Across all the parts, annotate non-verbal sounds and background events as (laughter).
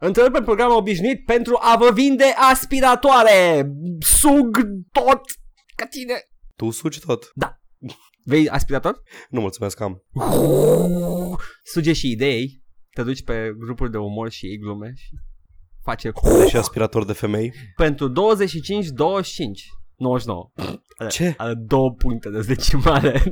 Întrerupe programul obișnuit pentru a vă vinde aspiratoare. Sug tot ca tine. Tu sugi tot. Vei aspirator? Nu mulțumesc, am. Suge și idei. Te duci pe grupuri de umor și iei glume și face Deși aspirator de femei. pentru 25 25 99. Ce? Are două puncte de decimale.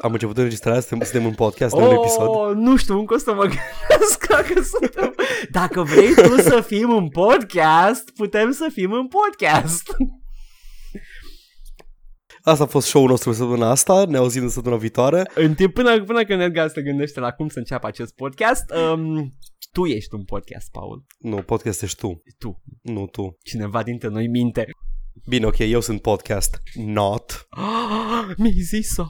Am început înregistrarea, suntem, suntem în podcast, oh! un episod. nu știu, încă o să mă gândesc dacă suntem... (laughs) Dacă vrei tu să fim în podcast, putem să fim în podcast. Asta a fost show-ul nostru de săptămâna asta, ne auzim de săptămâna viitoare. În timp până, până când Edgar se gândește la cum să înceapă acest podcast, um, tu ești un podcast, Paul. Nu, podcast ești tu. Tu. Nu tu. Cineva dintre noi minte. Bine, ok, eu sunt podcast. Not. (gasps) Mi-ai zis-o.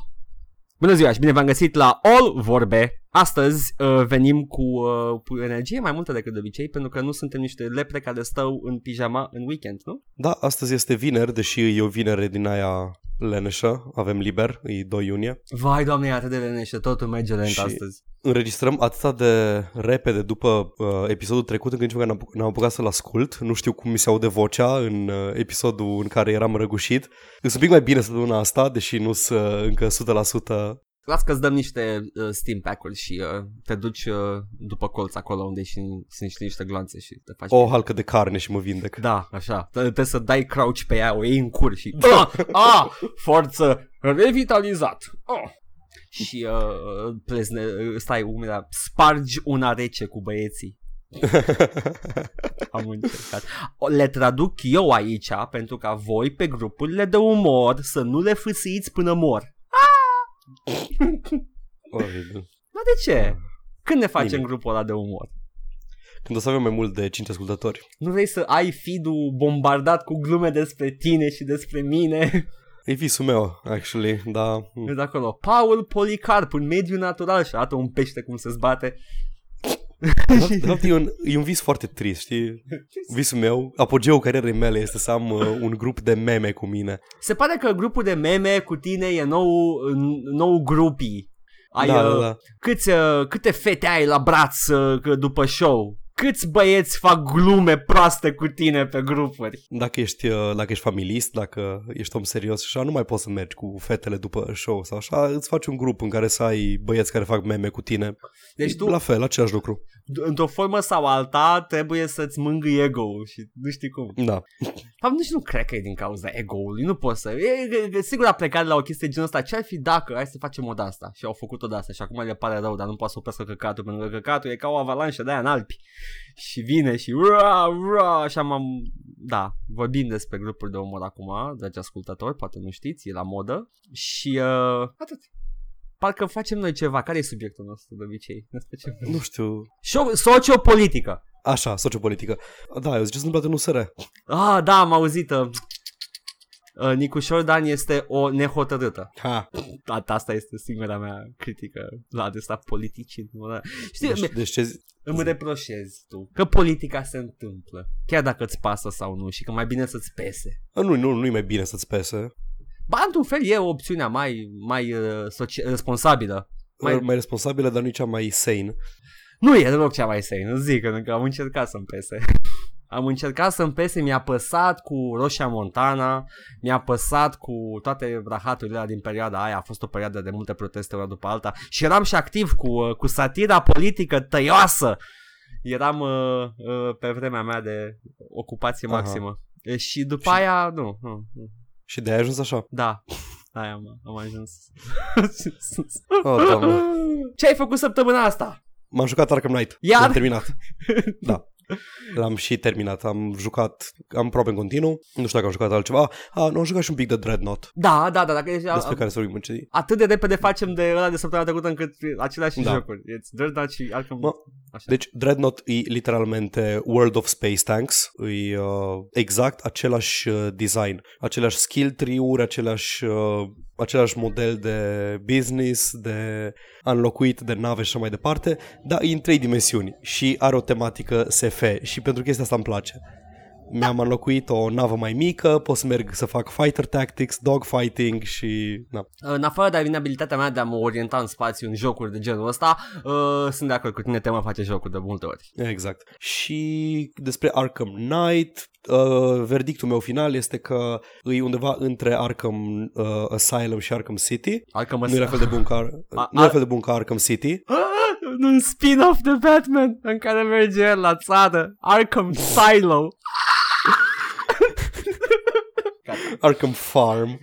Bună ziua și bine v-am găsit la All Vorbe. Astăzi uh, venim cu, uh, cu energie mai multă decât de obicei pentru că nu suntem niște lepre care stau în pijama în weekend, nu? Da, astăzi este vineri, deși e o vinere din aia leneșă, avem liber, e 2 iunie. Vai, doamne, e atât de leneșă, totul merge lent Și- astăzi. Înregistrăm atât de repede după uh, episodul trecut încât nici măcar n-am, n-am apucat să-l ascult. Nu știu cum mi se aude vocea în uh, episodul în care eram răgușit. Sunt un pic mai bine săptămâna asta, deși nu sunt încă 100%. Las că-ți dăm niște uh, Steam Pack-uri și uh, te duci uh, după colț acolo unde și, sunt și niște gloanțe și te faci... O halcă de carne și mă vindec. Da, așa. Trebuie să dai crouch pe ea, o iei în cur și... Ah, ah, forță revitalizat. Ah. Și uh, plezne, stai umeda, spargi una rece cu băieții. (laughs) Am încercat. O, Le traduc eu aici pentru ca voi pe grupurile de umor să nu le fâsiți până mor. Oribil. Dar de ce? Când ne facem Nimic. grupul ăla de umor? Când o să avem mai mult de 5 ascultători. Nu vrei să ai feed-ul bombardat cu glume despre tine și despre mine? E visul meu, actually, da. De acolo, Paul Policarp în mediul natural și arată un pește cum se zbate. De fapt, de fapt e, un, e un vis foarte trist, știi? Visul meu, apogeul carierei mele este să am uh, un grup de meme cu mine. Se pare că grupul de meme cu tine e nou, nou grupii. Ai, da, uh, da, da. Câți, uh, câte fete ai la braț uh, că- după show? Câți băieți fac glume proaste cu tine pe grupuri? Dacă ești, uh, dacă ești familist, dacă ești om serios și așa, nu mai poți să mergi cu fetele după show sau așa, îți faci un grup în care să ai băieți care fac meme cu tine. Deci tu, La fel, același lucru. Într-o formă sau alta, trebuie să-ți mângâi ego-ul și nu știi cum. Da. Fapt, nici nu cred că e din cauza ego-ului, nu pot să... E, e, e, sigur a plecat la o chestie genul ăsta, ce ar fi dacă, hai să facem o de asta și au făcut-o de asta și acum le pare rău, dar nu poate să oprească căcatul, pentru că căcatul e ca o avalanșă de aia în Alpi și vine și ura, ura, așa m-am... Da, vorbim despre grupuri de umor acum, dragi ascultători, poate nu știți, e la modă și uh, atât. Parcă facem noi ceva. Care e subiectul nostru de obicei? Despre ce? Nu știu. Show, sociopolitică. Așa, sociopolitică. Da, eu zic ce se întâmplă în USR. Ah, da, am auzit. Uh, uh, Nicușor Dan este o nehotărâtă. Ha. A- Asta este singura mea critică la adresa politicii. Știi, Deci, deci, deci ce zi- îmi reproșezi tu că politica se întâmplă, chiar dacă îți pasă sau nu și că mai bine să-ți pese. A, nu, nu, nu e mai bine să-ți pese. Ba, într-un fel e opțiunea mai, mai uh, soci- responsabilă. Mai, Mai- mai responsabilă, dar nu e cea mai sane. Nu e deloc cea mai sane, îți zic, pentru că am încercat să-mi pese. (laughs) Am încercat să-mi pese, mi-a păsat cu Roșia Montana, mi-a păsat cu toate rahaturile alea din perioada aia, a fost o perioadă de multe proteste una după alta și eram și activ cu, uh, cu satira politică tăioasă. Eram uh, uh, pe vremea mea de ocupație Aha. maximă. E, Și după Și- aia, nu, nu, nu. Și de-aia ai ajuns așa. Da, aia am, am ajuns. (laughs) Oh, doamne. Ce ai făcut săptămâna asta? M-am jucat Arkham Knight. Iar? L-am terminat. (laughs) Da. L-am și terminat. Am jucat, am probe în continuu. Nu știu dacă am jucat altceva. Ah, nu, am jucat și un pic de Dreadnought. Da, da, da, dacă ești, Despre care să vorbim în ce zi. atât de repede facem de ăla de săptămâna trecută încât aceleași Da. jocuri. It's Dreadnought și Arkham. Mă, Așa. Deci Dreadnought e literalmente World of Space Tanks. E uh, exact același uh, design. Aceleași skill tree-uri, aceleași, uh, același model de business, de înlocuit de nave și așa mai departe, dar e în trei dimensiuni și are o tematică SF și pentru chestia asta îmi place. mi-am înlocuit o navă mai mică, pot să merg să fac fighter tactics, dogfighting și... Na. În afară de abilitatea mea de a mă orienta în spațiu în jocuri de genul ăsta, uh, sunt de acord cu tine, te mă face jocul de multe ori. Exact. Și despre Arkham Knight, uh, verdictul meu final este că e undeva între Arkham uh, Asylum și Arkham City. Arkham Nu e la fel de bun ca, A- nu e la a- fel de bun ca Arkham City. un spin-off de Batman în care merge el la țară, Arkham Silo. Arkham Farm.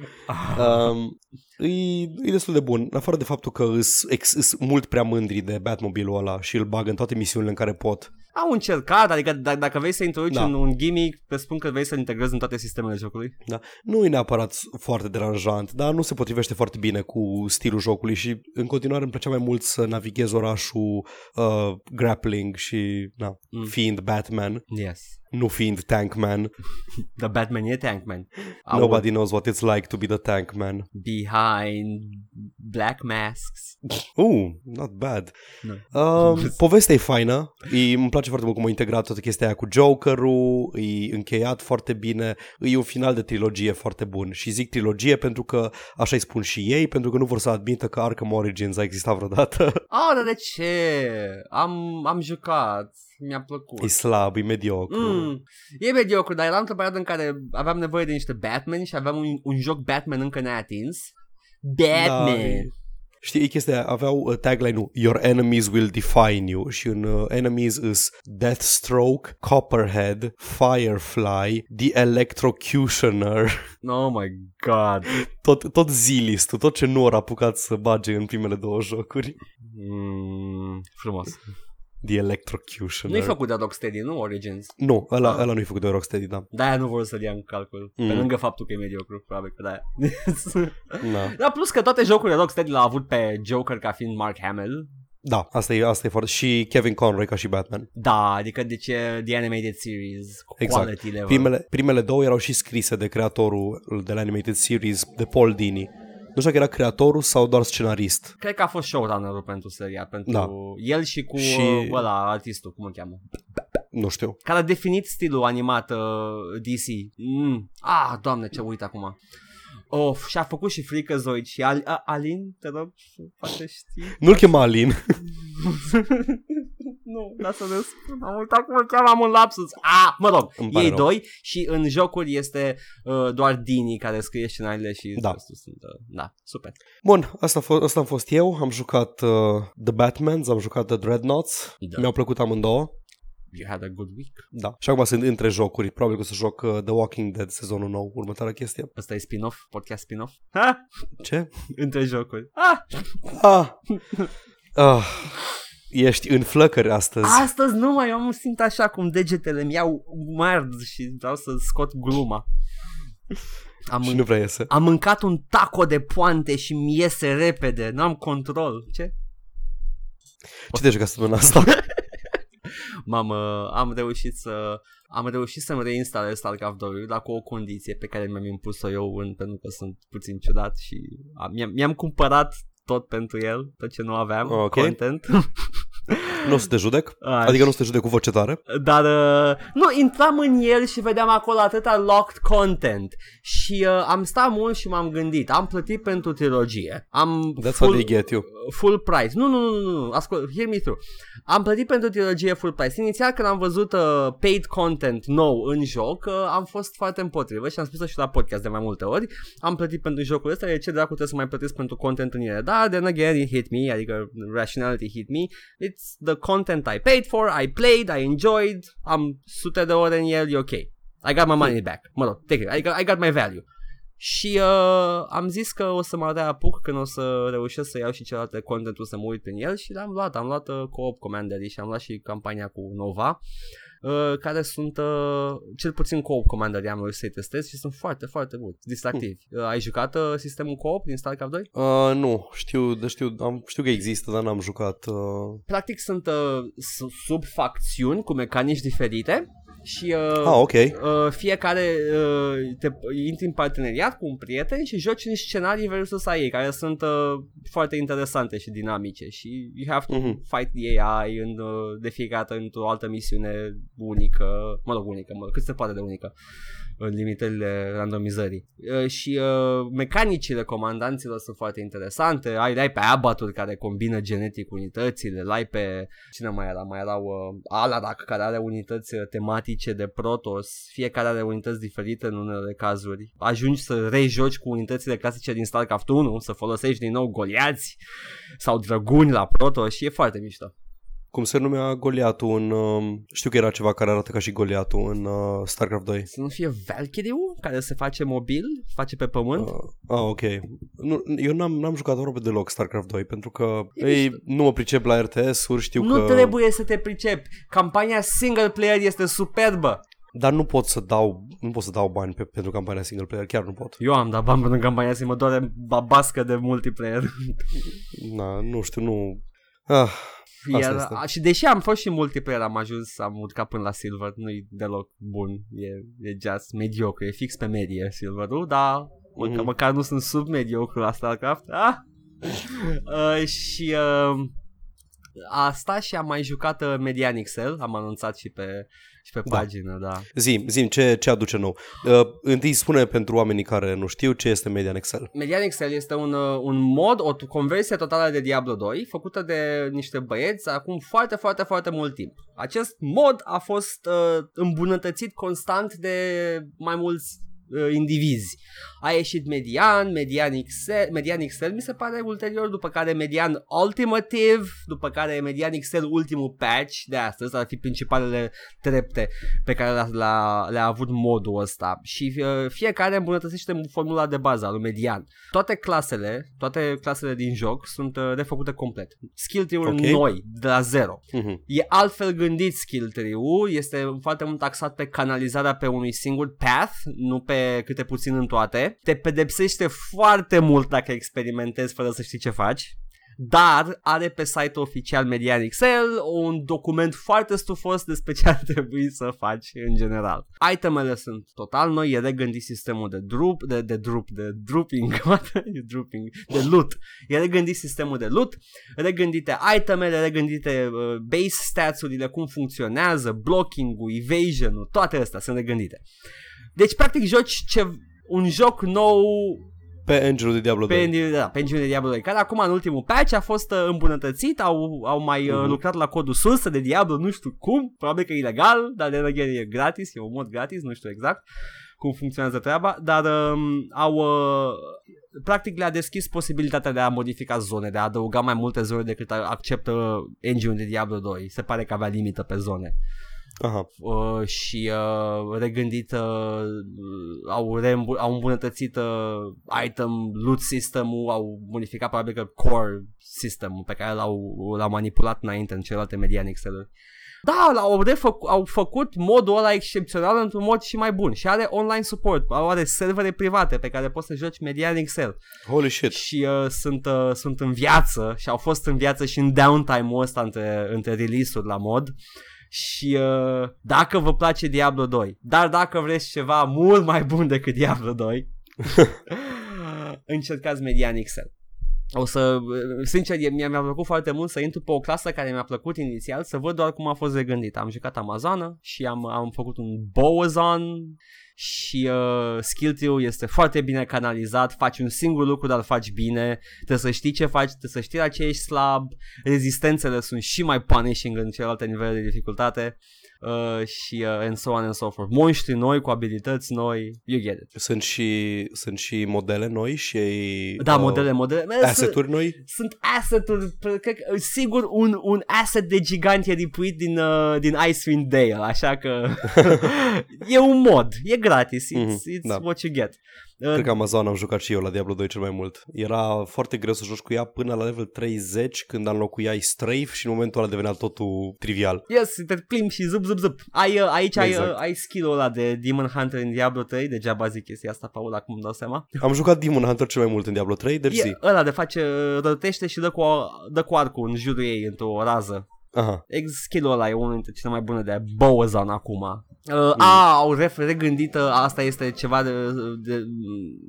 Um, e, e destul de bun, în afară de faptul că sunt mult prea mândri de Batmobile-ul ăla și îl bag în toate misiunile în care pot. Au încercat, adică d- dacă vrei să introduci Da. un, un gimmick, te spun că vrei să-l integrezi în toate sistemele jocului. Da. Nu e neapărat foarte deranjant, dar nu se potrivește foarte bine cu stilul jocului și în continuare îmi plăcea mai mult să navighez orașul uh, grappling și na, Mm. fiind Batman, Yes. Nu fiind Tankman. The Batman e Tankman. (laughs) Nobody knows what it's like to be the Tankman. Behind black masks. Uh, not bad. No. Uh, (laughs) povestea e faină, e, îmi place foarte mult cum a integrat toată chestia aia cu Joker-ul, e încheiat foarte bine, e un final de trilogie foarte bun și zic trilogie pentru că așa îi spun și ei, pentru că nu vor să admită că Arkham Origins a existat vreodată. Oh, (laughs) dar de ce? Am, am jucat. Mi-a plăcut. e slab, e mediocru. Mm, e mediocru, dar era într-o perioadă în care aveam nevoie de niște Batman și aveam un, un joc Batman încă neatins. Batman! Da, e- Știi, e chestia aia, aveau uh, tagline-ul Your enemies will define you și în uh, enemies is Deathstroke, Copperhead, Firefly, The Electrocutioner, Oh my god. tot, tot zilistul, tot ce nu au apucat să bage în primele două jocuri. Mm, frumos. The Electrocutioner. Nu-i făcut de Rocksteady, nu Origins. Nu, ăla, Ah. ăla nu-i făcut de Rocksteady, da. De-aia nu vor să-l ia în calcul. Mm. Pe Mm. lângă faptul că e mediocru, probabil că de-aia. (laughs) Da. Dar plus că toate jocurile Rocksteady l-au avut pe Joker ca fiind Mark Hamill. Da, asta e, asta e foarte... Și Kevin Conroy ca și Batman. Da, adică de ce The Animated Series, Exact. quality level. Primele, primele două erau și scrise de creatorul de la Animated Series, de Paul Dini. Nu știu dacă era creatorul sau doar scenarist. Cred că a fost showrunner-ul pentru seria, pentru Da. el și cu Și- și... ăla, artistul, cum îl cheamă. Nu știu. Care a definit stilul animat uh, DC. Mm. Ah, doamne, ce uit acum. Of, și-a făcut și Freakazoid și Al- a- Alin, te rog, poate știi. Nu-l chema Alin. (laughs) nu, lasă să spun, am uitat cum îl cheamă, am un lapsus. Ah, mă rog, Îmi pare ei rău. doi și în jocuri este uh, doar Dini care scrie scenariile și Da. restul sunt, uh, da, super. Bun, asta, a fost, asta am fost eu. Am jucat uh, The Batmans, am jucat The Dreadnoughts. Da. Mi-au plăcut amândouă. You had a good week. Da. Și acum sunt între jocuri. Probabil că o să joc uh, The Walking Dead sezonul nou, următoarea chestie. Asta e spin-off, podcast spin-off. Ha? (laughs) Ce? Între jocuri. Ah! Ah! (laughs) ah. Ești în flăcări astăzi. Astăzi nu mai, eu mă simt așa cum degetele mi iau merd și vreau să scot gluma. Am, și mân- nu vrea să. am mâncat un taco de poante și mi iese repede, n-am control. Ce? Ce te jucat săptămâna asta? (laughs) Mamă, am reușit să am reușit să-mi reinstalez StarCraft 2 dar cu o condiție pe care mi-am impus-o eu în, pentru că sunt puțin ciudat și am, mi-am, mi-am cumpărat tot pentru el, tot ce nu aveam, Ok. content. (laughs) nu o să te judec? Așa. Adică nu o să te judec cu voce tare? Dar uh, nu, intram în el și vedeam acolo atâta locked content și uh, am stat mult și m-am gândit, am plătit pentru trilogie, am That's how full, they get you. full price. Nu, nu, nu, nu, nu, ascult, hear me through. Am plătit pentru trilogie full price. Inițial când am văzut uh, paid content nou în joc, uh, am fost foarte împotrivă și am spus și la podcast de mai multe ori. Am plătit pentru jocul ăsta, de ce dracu trebuie să mai plătesc pentru content în ele? Da, then again it hit me, adică rationality hit me. It's the content I paid for, I played, I enjoyed, am sute de ore în el, e ok. I got my money back. Mă rog, take it. I got, I got my value. Și uh, am zis că o să mă reapuc când o să reușesc să iau și celelalte contentul să mă uit în el și l-am luat. Am luat uh, Co-op Commandery și am luat și campania cu Nova. Uh, care sunt uh, cel puțin co-op Commandery am reușit să-i testez și sunt foarte, foarte buni, distractivi. Uh, ai jucat uh, sistemul co-op din StarCraft 2? Uh, nu, știu, de știu, am, știu că există, dar n-am jucat. Uh... Practic sunt uh, s- sub facțiuni cu mecanici diferite și uh, Ah, ok. uh, fiecare uh, te intri în parteneriat cu un prieten și joci în scenarii versus AI care sunt uh, foarte interesante și dinamice și you have to Mhm. fight the AI în, uh, de fiecare dată într-o altă misiune unică, mă rog unică, mă rog, cât se poate de unică în limitările randomizării. Uh, și uh, mecanicile comandanților sunt foarte interesante. Ai, ai pe abatul care combină genetic unitățile, ai pe cine mai era? Mai erau uh, Alarak care are unități uh, tematice de Protoss, fiecare are unități diferite în unele cazuri. Ajungi să rejoci cu unitățile clasice din StarCraft 1, să folosești din nou goliați sau draguni la Protoss și e foarte mișto. Cum se numea Goliatul în... Uh, știu că era ceva care arată ca și Goliatul în uh, StarCraft 2. Să nu fie valkyrie care se face mobil, se face pe pământ. Uh, ah, ok. Nu, eu n-am, n-am jucat aproape deloc StarCraft 2 pentru că E ei, mișto. nu mă pricep la RTS-uri, știu nu că... trebuie să te pricepi. Campania single player este superbă. Dar nu pot să dau, nu pot să dau bani pe, pentru campania single player, chiar nu pot. Eu am dat bani pentru campania să mă doare babască de multiplayer. Na, nu știu, nu... Ah, Asta Iar, este. a, și deși am fost și multiplayer, am ajuns, am urcat până la Silver, nu-i deloc bun, e, e just mediocre, e fix pe medie Silverul, dar mm-hmm. Mhm. măcar nu sunt sub mediocru la StarCraft. Ah! uh, și uh, asta și am mai jucat uh, Median Excel, am anunțat și pe, și pe Da. pagină, da. Zim, zim, ce, ce aduce nou? Uh, întâi spune pentru oamenii care nu știu ce este Median Excel. Median Excel este un, uh, un mod, o t- conversie totală de Diablo 2 făcută de niște băieți acum foarte, foarte, foarte mult timp. Acest mod a fost uh, îmbunătățit constant de mai mulți uh, indivizi. A ieșit Median, Median Excel, Median Excel mi se pare ulterior, după care Median Ultimative, după care Median Excel ultimul patch de astăzi, ar fi principalele trepte pe care le-a, le-a, le-a avut modul ăsta și uh, fiecare îmbunătățește formula de bază al lui Median. Toate clasele, toate clasele din joc sunt uh, refăcute complet. Skill tree-uri Ok. noi, de la zero. Mhm. E altfel gândit skill tree-ul, este foarte mult axat pe canalizarea pe unui singur path, nu pe câte puțin în toate. Te pedepsește foarte mult dacă experimentezi fără să știi ce faci. Dar are pe site-ul oficial Median Excel un document foarte stufos despre ce ar trebui să faci în general. Itemele sunt total noi, e regândit sistemul de drup, de, de drup, de drooping, (laughs) what? E drooping, de loot. E regândit sistemul de loot, regândite itemele, regândite uh, base stats-urile, cum funcționează, blocking-ul, evasion-ul, toate astea sunt regândite. Deci, practic, joci ce, un joc nou Pe engine de Diablo 2. pe, da, pe engine de Diablo 2, care acum în ultimul patch a fost uh, îmbunătățit, au, au mai uh, Mhm. lucrat la codul sursă de Diablo, nu știu cum, probabil că e ilegal, dar de again e gratis, e un mod gratis, nu știu exact cum funcționează treaba, dar um, au uh, practic le-a deschis posibilitatea de a modifica zone, de a adăuga mai multe zone decât acceptă engine de Diablo 2. Se pare că avea limită pe zone Aha. uh, și uh, regândit, uh, au, reîmbu- au îmbunătățit uh, item loot system-ul, au modificat probabil că core system-ul pe care l-au, l-au manipulat înainte în celelalte median excel da, l-au refăc- au făcut modul ăla excepțional într-un mod și mai bun și are online support, are servere private pe care poți să joci median Excel Holy shit. și uh, sunt, uh, sunt în viață și au fost în viață și în downtime-ul ăsta între, între release-uri la mod și uh, dacă vă place Diablo 2, dar dacă vreți ceva mult mai bun decât Diablo 2, (laughs) încercați Median Excel. O să, sincer, e- mi-a, mi-a plăcut foarte mult să intru pe o clasă care mi-a plăcut inițial, să văd doar cum a fost regândită. Am jucat Amazonă și am, am făcut un Bowazon și uh, skill tree este foarte bine canalizat, faci un singur lucru, dar îl faci bine, trebuie să știi ce faci, trebuie să știi la ce ești slab, rezistențele sunt și mai punishing în celelalte nivele de dificultate. uh, și uh, and so on and so forth. Monștri noi cu abilități noi, you get it. Sunt și, sunt și modele noi și Da, uh, modele, modele. Mă, asset-uri noi? sunt asset-uri, p- cred că, sigur un, un asset de gigant e ripuit din, uh, din Icewind Dale, așa că (laughs) (laughs) e un mod, e gratis, it's, Mhm, it's da. what you get. Uh, Cred că Amazon am jucat și eu la Diablo 2 cel mai mult. Era foarte greu să joci cu ea până la level 30 când înlocuiai strafe și în momentul ăla devenea totul trivial. Yes, te plimbi și zup, zup, zup. Ai, uh, aici ai, Exact. uh, ai skill-ul ăla de Demon Hunter în Diablo 3, degeaba zic chestia asta, Paul, acum îmi dau seama. Am jucat Demon Hunter cel mai mult în Diablo 3, deci zi. E ăla de face, uh, rătește și dă cu, dă cu arcul în jurul ei într-o rază. Aha. Ex skill-ul ăla e unul dintre cele mai bune de Bowazan acum. Uh, A, au ref- regândit, uh, asta este ceva de, de,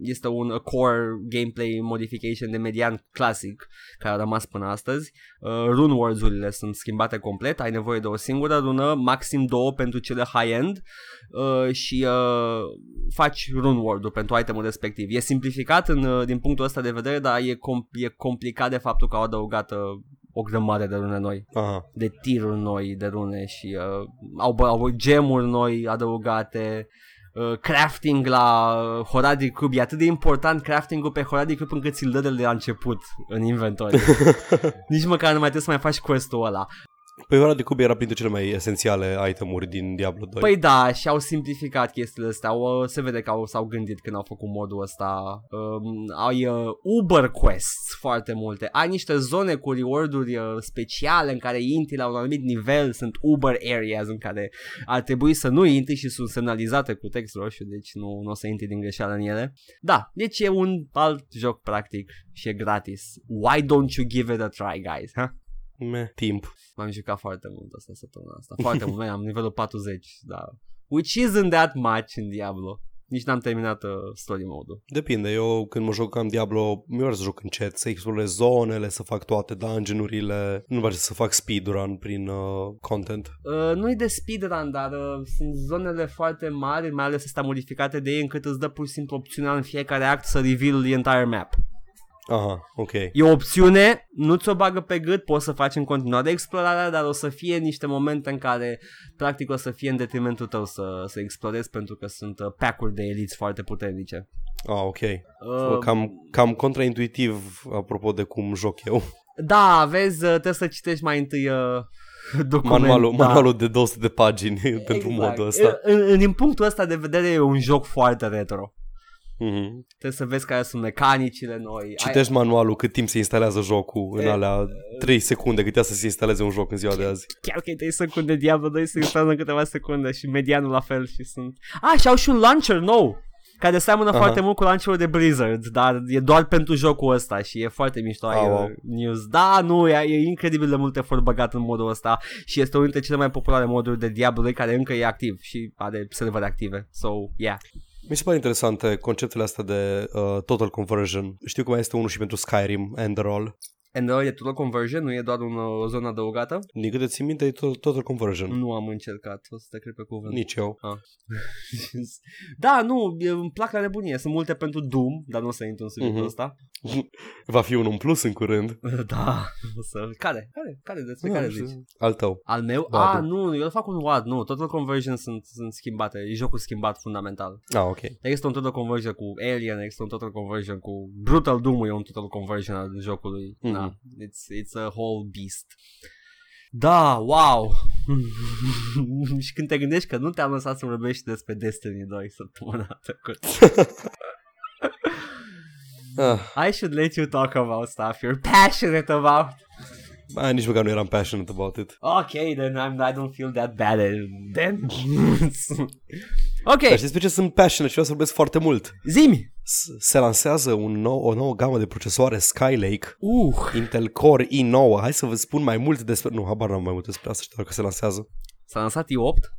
este un core gameplay modification de median clasic care a rămas până astăzi. Uh, rune words-urile sunt schimbate complet, ai nevoie de o singură rună, maxim două pentru cele high-end uh, și uh, faci rune word-ul pentru itemul respectiv. E simplificat în, uh, din punctul ăsta de vedere, dar e, com- e complicat de faptul că au adăugat uh, o grămadă de rune noi Aha. de tiruri noi de rune și uh, au, bă- au gemuri noi adăugate, uh, crafting la uh, Horadic Cube. E atât de important crafting-ul pe Horadic Cube încât ți-l dă de la început în inventory. (laughs) Nici măcar nu mai trebuie să mai faci quest-ul ăla. Păi ăla de cub era printre cele mai esențiale itemuri din Diablo 2. Păi da, și au simplificat chestiile astea. Au, se vede că au, s-au gândit când au făcut modul ăsta. Um, ai uh, Uber quests foarte multe. Ai niște zone cu reward-uri uh, speciale în care intri la un anumit nivel. Sunt Uber areas în care ar trebui să nu intri și sunt semnalizate cu text roșu, deci nu, nu o să intri din greșeală în ele. Da, deci e un alt joc practic și e gratis. Why don't you give it a try, guys? Huh? Meh, timp. M-am jucat foarte mult asta săptămâna asta. Foarte mult. Noi am nivelul 40, da. Which isn't that much în Diablo. Nici n-am terminat uh, story mode-ul. Depinde, eu când mă jucam Diablo, mi vreau să joc încet, să explorez zonele, să fac toate dungeon-urile, nu vreau să fac speedrun prin uh, content. Uh, nu e de speedrun, dar uh, sunt zonele foarte mari, mai ales astea modificate de ei, încât îți dă pur și simplu opțiunea în fiecare act să reveal the entire map. Aha, ok. E o opțiune, nu ți-o bagă pe gât, poți să faci în continuare explorarea, dar o să fie niște momente în care practic o să fie în detrimentul tău să, să explorezi pentru că sunt uh, pack-uri de eliți foarte puternice. Ah, ok. Uh, Cam, cam contraintuitiv apropo de cum joc eu. Da, vezi, uh, trebuie să citești mai întâi uh, (laughs) document. Manualul, da. manualul de 200 de pagini (laughs) pentru modul ăsta. În, în, din punctul ăsta de vedere e un joc foarte retro. Mhm. Trebuie să vezi care sunt mecanicile noi. Citești manualul cât timp se instalează jocul în E- alea 3 secunde cât ia să se instaleze un joc în ziua de azi. Ai, chiar că e 3 secunde Diablo 2 se instalează în câteva secunde și medianul la fel și sunt... Ah, și au și un launcher nou care seamănă Aha. foarte mult cu launcherul de Blizzard, dar e doar pentru jocul ăsta și e foarte mișto ai Ah, uh, wow. news. Da, nu, e, e incredibil de mult efort băgat în modul ăsta și este unul dintre cele mai populare moduri de Diablo 2 care încă e activ și are servere active. So, yeah. Mi se pare interesante conceptele astea de uh, total conversion. Știu că mai este unul și pentru Skyrim, Enderall. And e total conversion, nu e doar un, o zonă adăugată? Din câte țin minte, e total, total conversion. Nu am încercat, o să te cred pe cuvânt. Nici eu. (laughs) da, nu, e- îmi plac la nebunie. Sunt multe pentru Doom, dar nu o să intru în subiectul Mhm. ăsta. (laughs) Va fi unul în plus în curând. (laughs) Da, o să... Care? Care? Care? Despre Nu, care nu știu. zici? Al tău. Al meu? WAD-ul. Ah, nu, eu îl fac un WAD, nu, Total Conversion sunt, sunt schimbate, e jocul schimbat fundamental. Ah, ok. Există un Total Conversion cu Alien, există un Total Conversion cu Brutal Doom, e un Total Conversion al jocului. Mhm. Da, it's, it's a whole beast. Da, wow! (laughs) și când te gândești că nu te-am lăsat să vorbești despre Destiny 2 săptămâna trecută. Ah, I should let you talk about stuff you're passionate about. ah, nici măcar nu eram passionate about it. Okay, then I'm, I don't feel that bad then. (laughs) ok, Dar știți despre ce sunt passionate și vreau să vorbesc foarte mult? zimi! S- Se lansează un nou, o nouă gamă de procesoare Skylake Uh, Intel Core i9. Hai să vă spun mai multe despre... Nu, habar n-am mai multe despre asta, știu doar că se lansează. s-a lansat i8?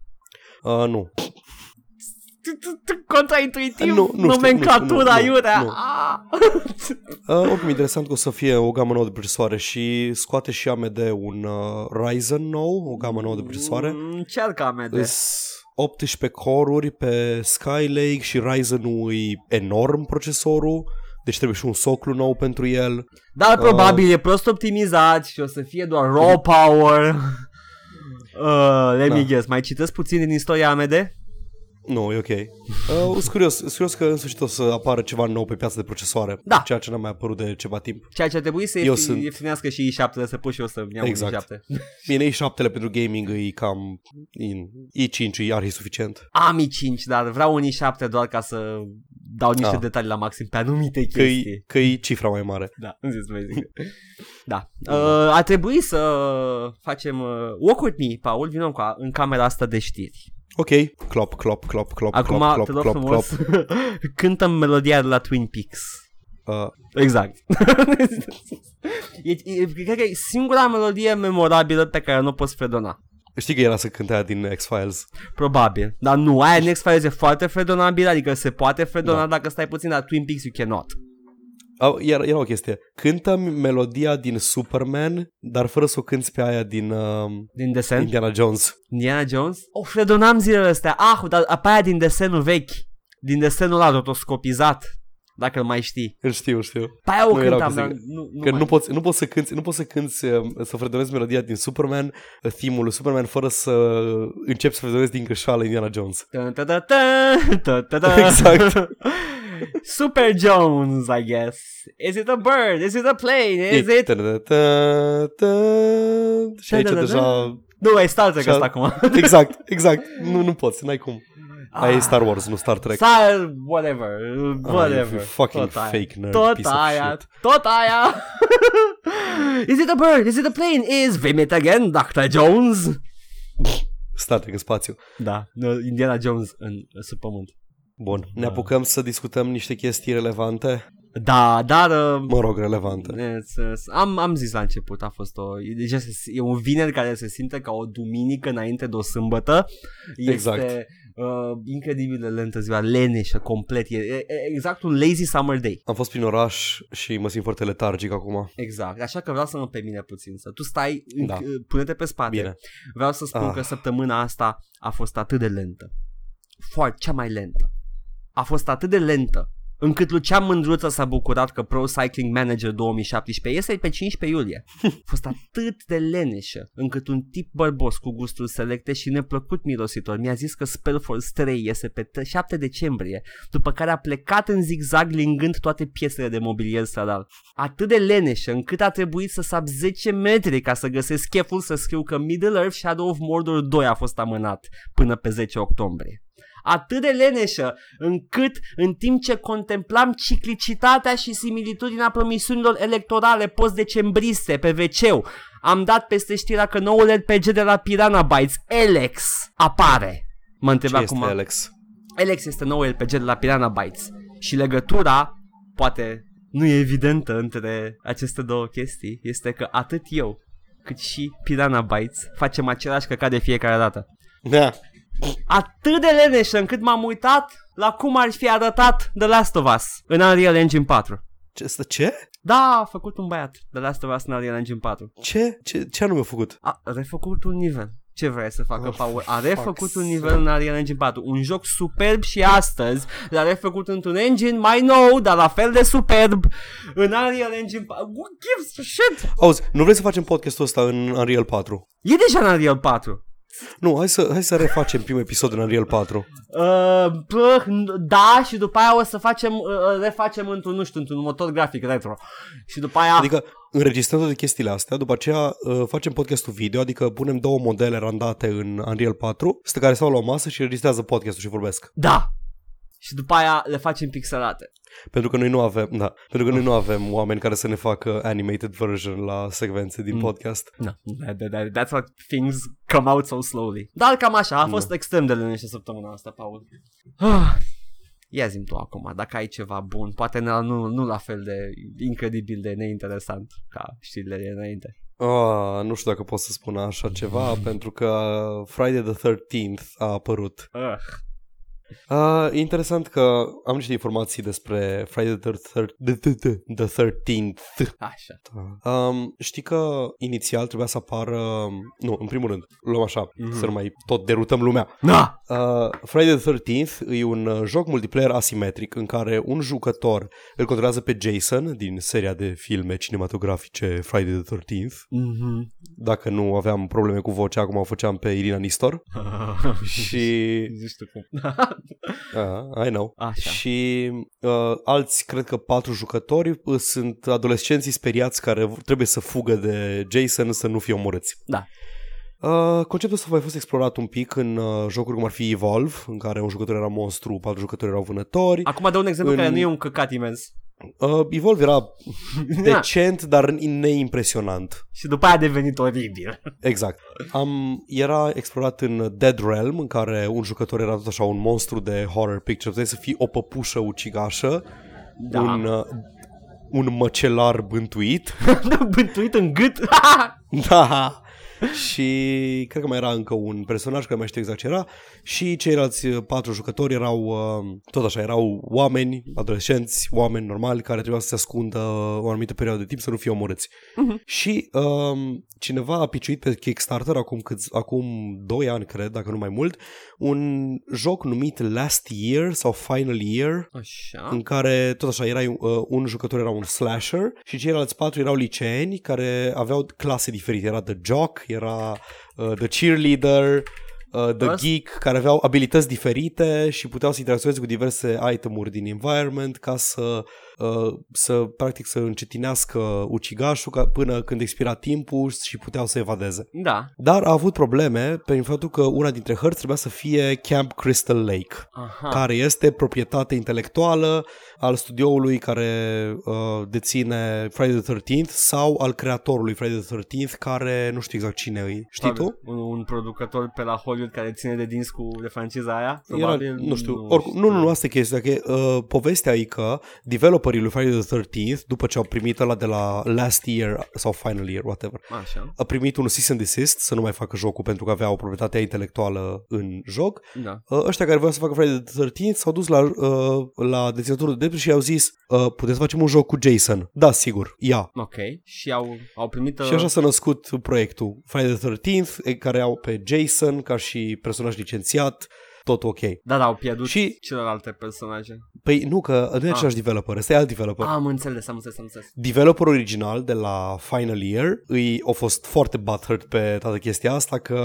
Uh, nu. Contraintuitiv, Nu, nu știu, nomenclatura nu știu, nu, nu, iurea. nu. Ah. (laughs) Uh, oricum, interesant că o să fie o gamă nouă de procesoare și scoate și AMD un uh, Ryzen nou, o gamă nouă de procesoare. Mm, Încearcă AMD. Îs 18 core pe Skylake și Ryzen-ul e enorm procesorul, deci trebuie și un soclu nou pentru el. Dar probabil e prost optimizat și o să fie doar raw power. (laughs) Uh, let me Da. guess, mai citesc puțin din istoria AMD? Nu, e ok. Uh, sunt curios, sunt curios că în sfârșit o să apară ceva nou pe piața de procesoare. Da. Ceea ce n-a mai apărut de ceva timp. Ceea ce ar trebui să Eu Eu sunt- ieftinească și i7 să pus și eu să iau Exact. exact. i7. Bine, i7 pentru gaming e cam... In, i5 e arhi suficient. Am i5, dar vreau un i7 doar ca să dau niște Ah. detalii la maxim pe anumite Că e, chestii. că e cifra mai mare. Da, îmi zis, mai zic. (laughs) Da. Uh, a trebuit să facem uh, Walk with me, Paul, vină cu în camera asta de știri. Ok, clop, clop, clop, clop, Acum clop, clop, te rog clop, frumos, clop. (laughs) cântăm melodia de la Twin Peaks. Uh, Exact. (laughs) e, e, cred că e singura melodie memorabilă pe care nu o poți fredona. Știi că era să cânte aia din X-Files. Probabil. Dar nu, aia în X-Files e foarte fredonabil, adică se poate fredona Da. dacă stai puțin, dar Twin Peaks you cannot. Au, era, era o chestie. Cântă melodia din Superman, dar fără să o cânti pe aia din uh, Din desen? Indiana Jones. Indiana Jones? O fredonam zilele astea. Ah, dar pe aia din desenul vechi. Din desenul ăla rotoscopizat. Dacă îl mai știi. Îl știu, știu. Pe aia o Nu, era o cântam, dar chestie nu, nu, Că mai. nu poți, nu poți să cânti, nu poți să cânti, uh, să fredonezi melodia din Superman, uh, theme-ul lui Superman, fără să începi să fredonezi din greșeală Indiana Jones. Dun, ta, ta, ta, ta, ta, ta. Exact. (laughs) Super Jones, I guess. Is it a bird? Is it a plane? Is it... Ta-da-da-ta-ta. Și aici Da-da-da-da. deja... Nu, e Star Trek Și-a- asta acum. (laughs) Exact, exact. Nu, nu poți, n-ai cum. Aia e Star Wars, nu Star Trek. Star, whatever, whatever. you fucking tot aia. fake nerd Tot piece of aia, shit. tot aia. (laughs) Is it a bird? Is it a plane? Is we meet again, Dr. Jones? Star Trek în spațiu. Da, no, Indiana Jones în, sub pământ. Bun, ne Da. apucăm să discutăm niște chestii relevante. Da, dar uh, Mă rog, relevante. It's, uh, am, am zis la început, a fost o... E, deja se, e un vineri care se simte ca o duminică înainte de o sâmbătă. Este Exact. uh, incredibil de lentă ziua, leneșă, complet. E, e, e exact un lazy summer day. Am fost prin oraș și mă simt foarte letargic acum. Exact, așa că vreau să mă pe mine puțin să tu stai, Da. da. pune-te pe spate. Bine. Vreau să spun Ah. că săptămâna asta a fost atât de lentă. Foarte, cea mai lentă. A fost atât de lentă încât Lucian Mândruță s-a bucurat că Pro Cycling Manager 2017 iese pe 15 iulie. (laughs) A fost atât de leneșă încât un tip bărbos cu gustul selecte și neplăcut mirositor mi-a zis că Spellforce 3 iese pe t- 7 decembrie, după care a plecat în zigzag lingând toate piesele de mobilier stradal. Atât de leneșă încât a trebuit să sap 10 metri ca să găsesc cheful să scriu că Middle Earth Shadow of Mordor 2 a fost amânat până pe 10 octombrie atât de leneșă încât în timp ce contemplam ciclicitatea și similitudinea promisiunilor electorale post-decembriste pe wc am dat peste știrea că noul RPG de la Piranha Bytes, Alex, apare. Mă Ce întreba este, acum. Alex? Alex este noul RPG de la Piranha Bytes și legătura, poate nu e evidentă între aceste două chestii, este că atât eu cât și Piranha Bytes facem același căcat de fiecare dată Da. Atât de leneșă încât m-am uitat la cum ar fi arătat The Last of Us în Unreal Engine 4. Ce? asta Ce? Da, a făcut un băiat The Last of Us în Unreal Engine 4. Ce? Ce, ce anume a făcut? A refăcut un nivel. Ce vrea să facă Oh, Paul? A refăcut fuck's un nivel în Unreal Engine 4. Un joc superb și astăzi l-a refăcut într-un engine mai nou, dar la fel de superb în Unreal Engine 4. Who gives a shit? Auzi, nu vrei să facem podcastul ăsta în Unreal 4? E deja în Unreal 4. Nu, hai să, hai să refacem primul episod în Unreal 4. Uh, pă, da, și după aia o să facem, uh, refacem într-un, nu știu, într-un motor grafic retro. Și după aia... Adică înregistrăm toate chestiile astea, după aceea uh, facem podcastul video, adică punem două modele randate în Unreal 4, stă care stau la o masă și înregistrează podcastul și vorbesc. Da. Și după aia le facem pixelate. Pentru că noi nu avem, da, pentru că noi nu avem oameni care să ne facă animated version la secvențe din Mm. podcast. No, that, that, that, that's what things come out so slowly. Dar cam așa, a fost extrem de liniște săptămâna asta, Paul. Ah. Ia zi tu acum, dacă ai ceva bun, poate nu, nu, nu la fel de incredibil de neinteresant ca știrile de înainte. Ah, nu știu dacă pot să spun așa ceva, pentru că Friday the 13th a apărut. Uh. Uh, e interesant că am niște informații despre Friday the, thir- the, the, the, the 13th. Așa. Um, știi că inițial trebuia să apară... Nu, în primul rând, luăm așa, Mhm. mm-hmm. să nu mai tot derutăm lumea. Na! Uh, Friday the 13th e un uh, joc multiplayer asimetric în care un jucător îl controlează pe Jason din seria de filme cinematografice Friday the 13th. Mhm. Dacă nu aveam probleme cu vocea, acum o făceam pe Irina Nistor. (laughs) și... Nu știu cum. (laughs) Uh, I know. Așa. Și uh, alți, cred că patru jucători uh, sunt adolescenții speriați care trebuie să fugă de Jason să nu fie omorâți. Da. Uh, conceptul ăsta a mai fost explorat un pic în uh, jocuri cum ar fi Evolve, în care un jucător era monstru, patru jucători erau vânători. Acum dau un exemplu În- care nu e un căcat imens. Uh, Evolve era (laughs) Da. decent, dar neimpresionant. Și după aia a devenit oribil. (laughs) Exact. Am, era explorat în Dead Realm, în care un jucător era tot așa un monstru de horror picture. Puteai să fii o păpușă ucigașă, Da. un, uh, un măcelar bântuit. (laughs) Bântuit în gât. da. Și cred că mai era încă un personaj care mai știu exact ce era și ceilalți uh, patru jucători erau uh, tot așa, erau oameni, adolescenți, oameni normali care trebuiau să se ascundă o anumită perioadă de timp să nu fie omorâți. Mhm. Și um, cineva a piciuit pe Kickstarter acum, câți, acum 2 ani, cred, dacă nu mai mult, un joc numit Last Year sau Final Year, Așa. în care tot așa era uh, un jucător era un slasher și ceilalți patru erau liceeni care aveau clase diferite. Era The Jock, era uh, The Cheerleader, uh, The Ăsta- Geek, care aveau abilități diferite și puteau să interacționeze cu diverse itemuri din environment ca să uh, să practic să încetinească ucigașul ca, până când expira timpul și puteau să evadeze. Da. Dar a avut probleme prin faptul că una dintre hărți trebuia să fie Camp Crystal Lake Aha. care este proprietate intelectuală al studioului care uh, deține Friday the 13th sau al creatorului Friday the 13th care nu știu exact cine e. Știi tu? Un, un producător pe la Hollywood care ține de dinți cu de franciza aia? Era, Probabil. nu știu, oricum, nu, nu, nu, asta e chestia, că uh, povestea e că developerii lui Friday the 13th, după ce au primit ăla de la Last Year sau Final Year, whatever, Așa. a primit un cease and desist să nu mai facă jocul pentru că avea o proprietate intelectuală în joc Da. Uh, ăștia care voiau să facă Friday the 13th s-au dus la, uh, la deținătorul de drepturi și i-au zis uh, puteți să facem un joc cu Jason. Da, sigur, ia. Ok. Și au, au primit... uh, Și așa s-a născut proiectul Friday the 13th, e, care au pe Jason ca și personaj licențiat, tot ok. Da, da, au pierdut Și- și... celelalte personaje. Păi nu, că nu e Ah. același developer, ăsta e alt developer. Am înțeles, am înțeles, am înțeles. Developerul original de la Final Year îi a fost foarte butthurt pe toată chestia asta că,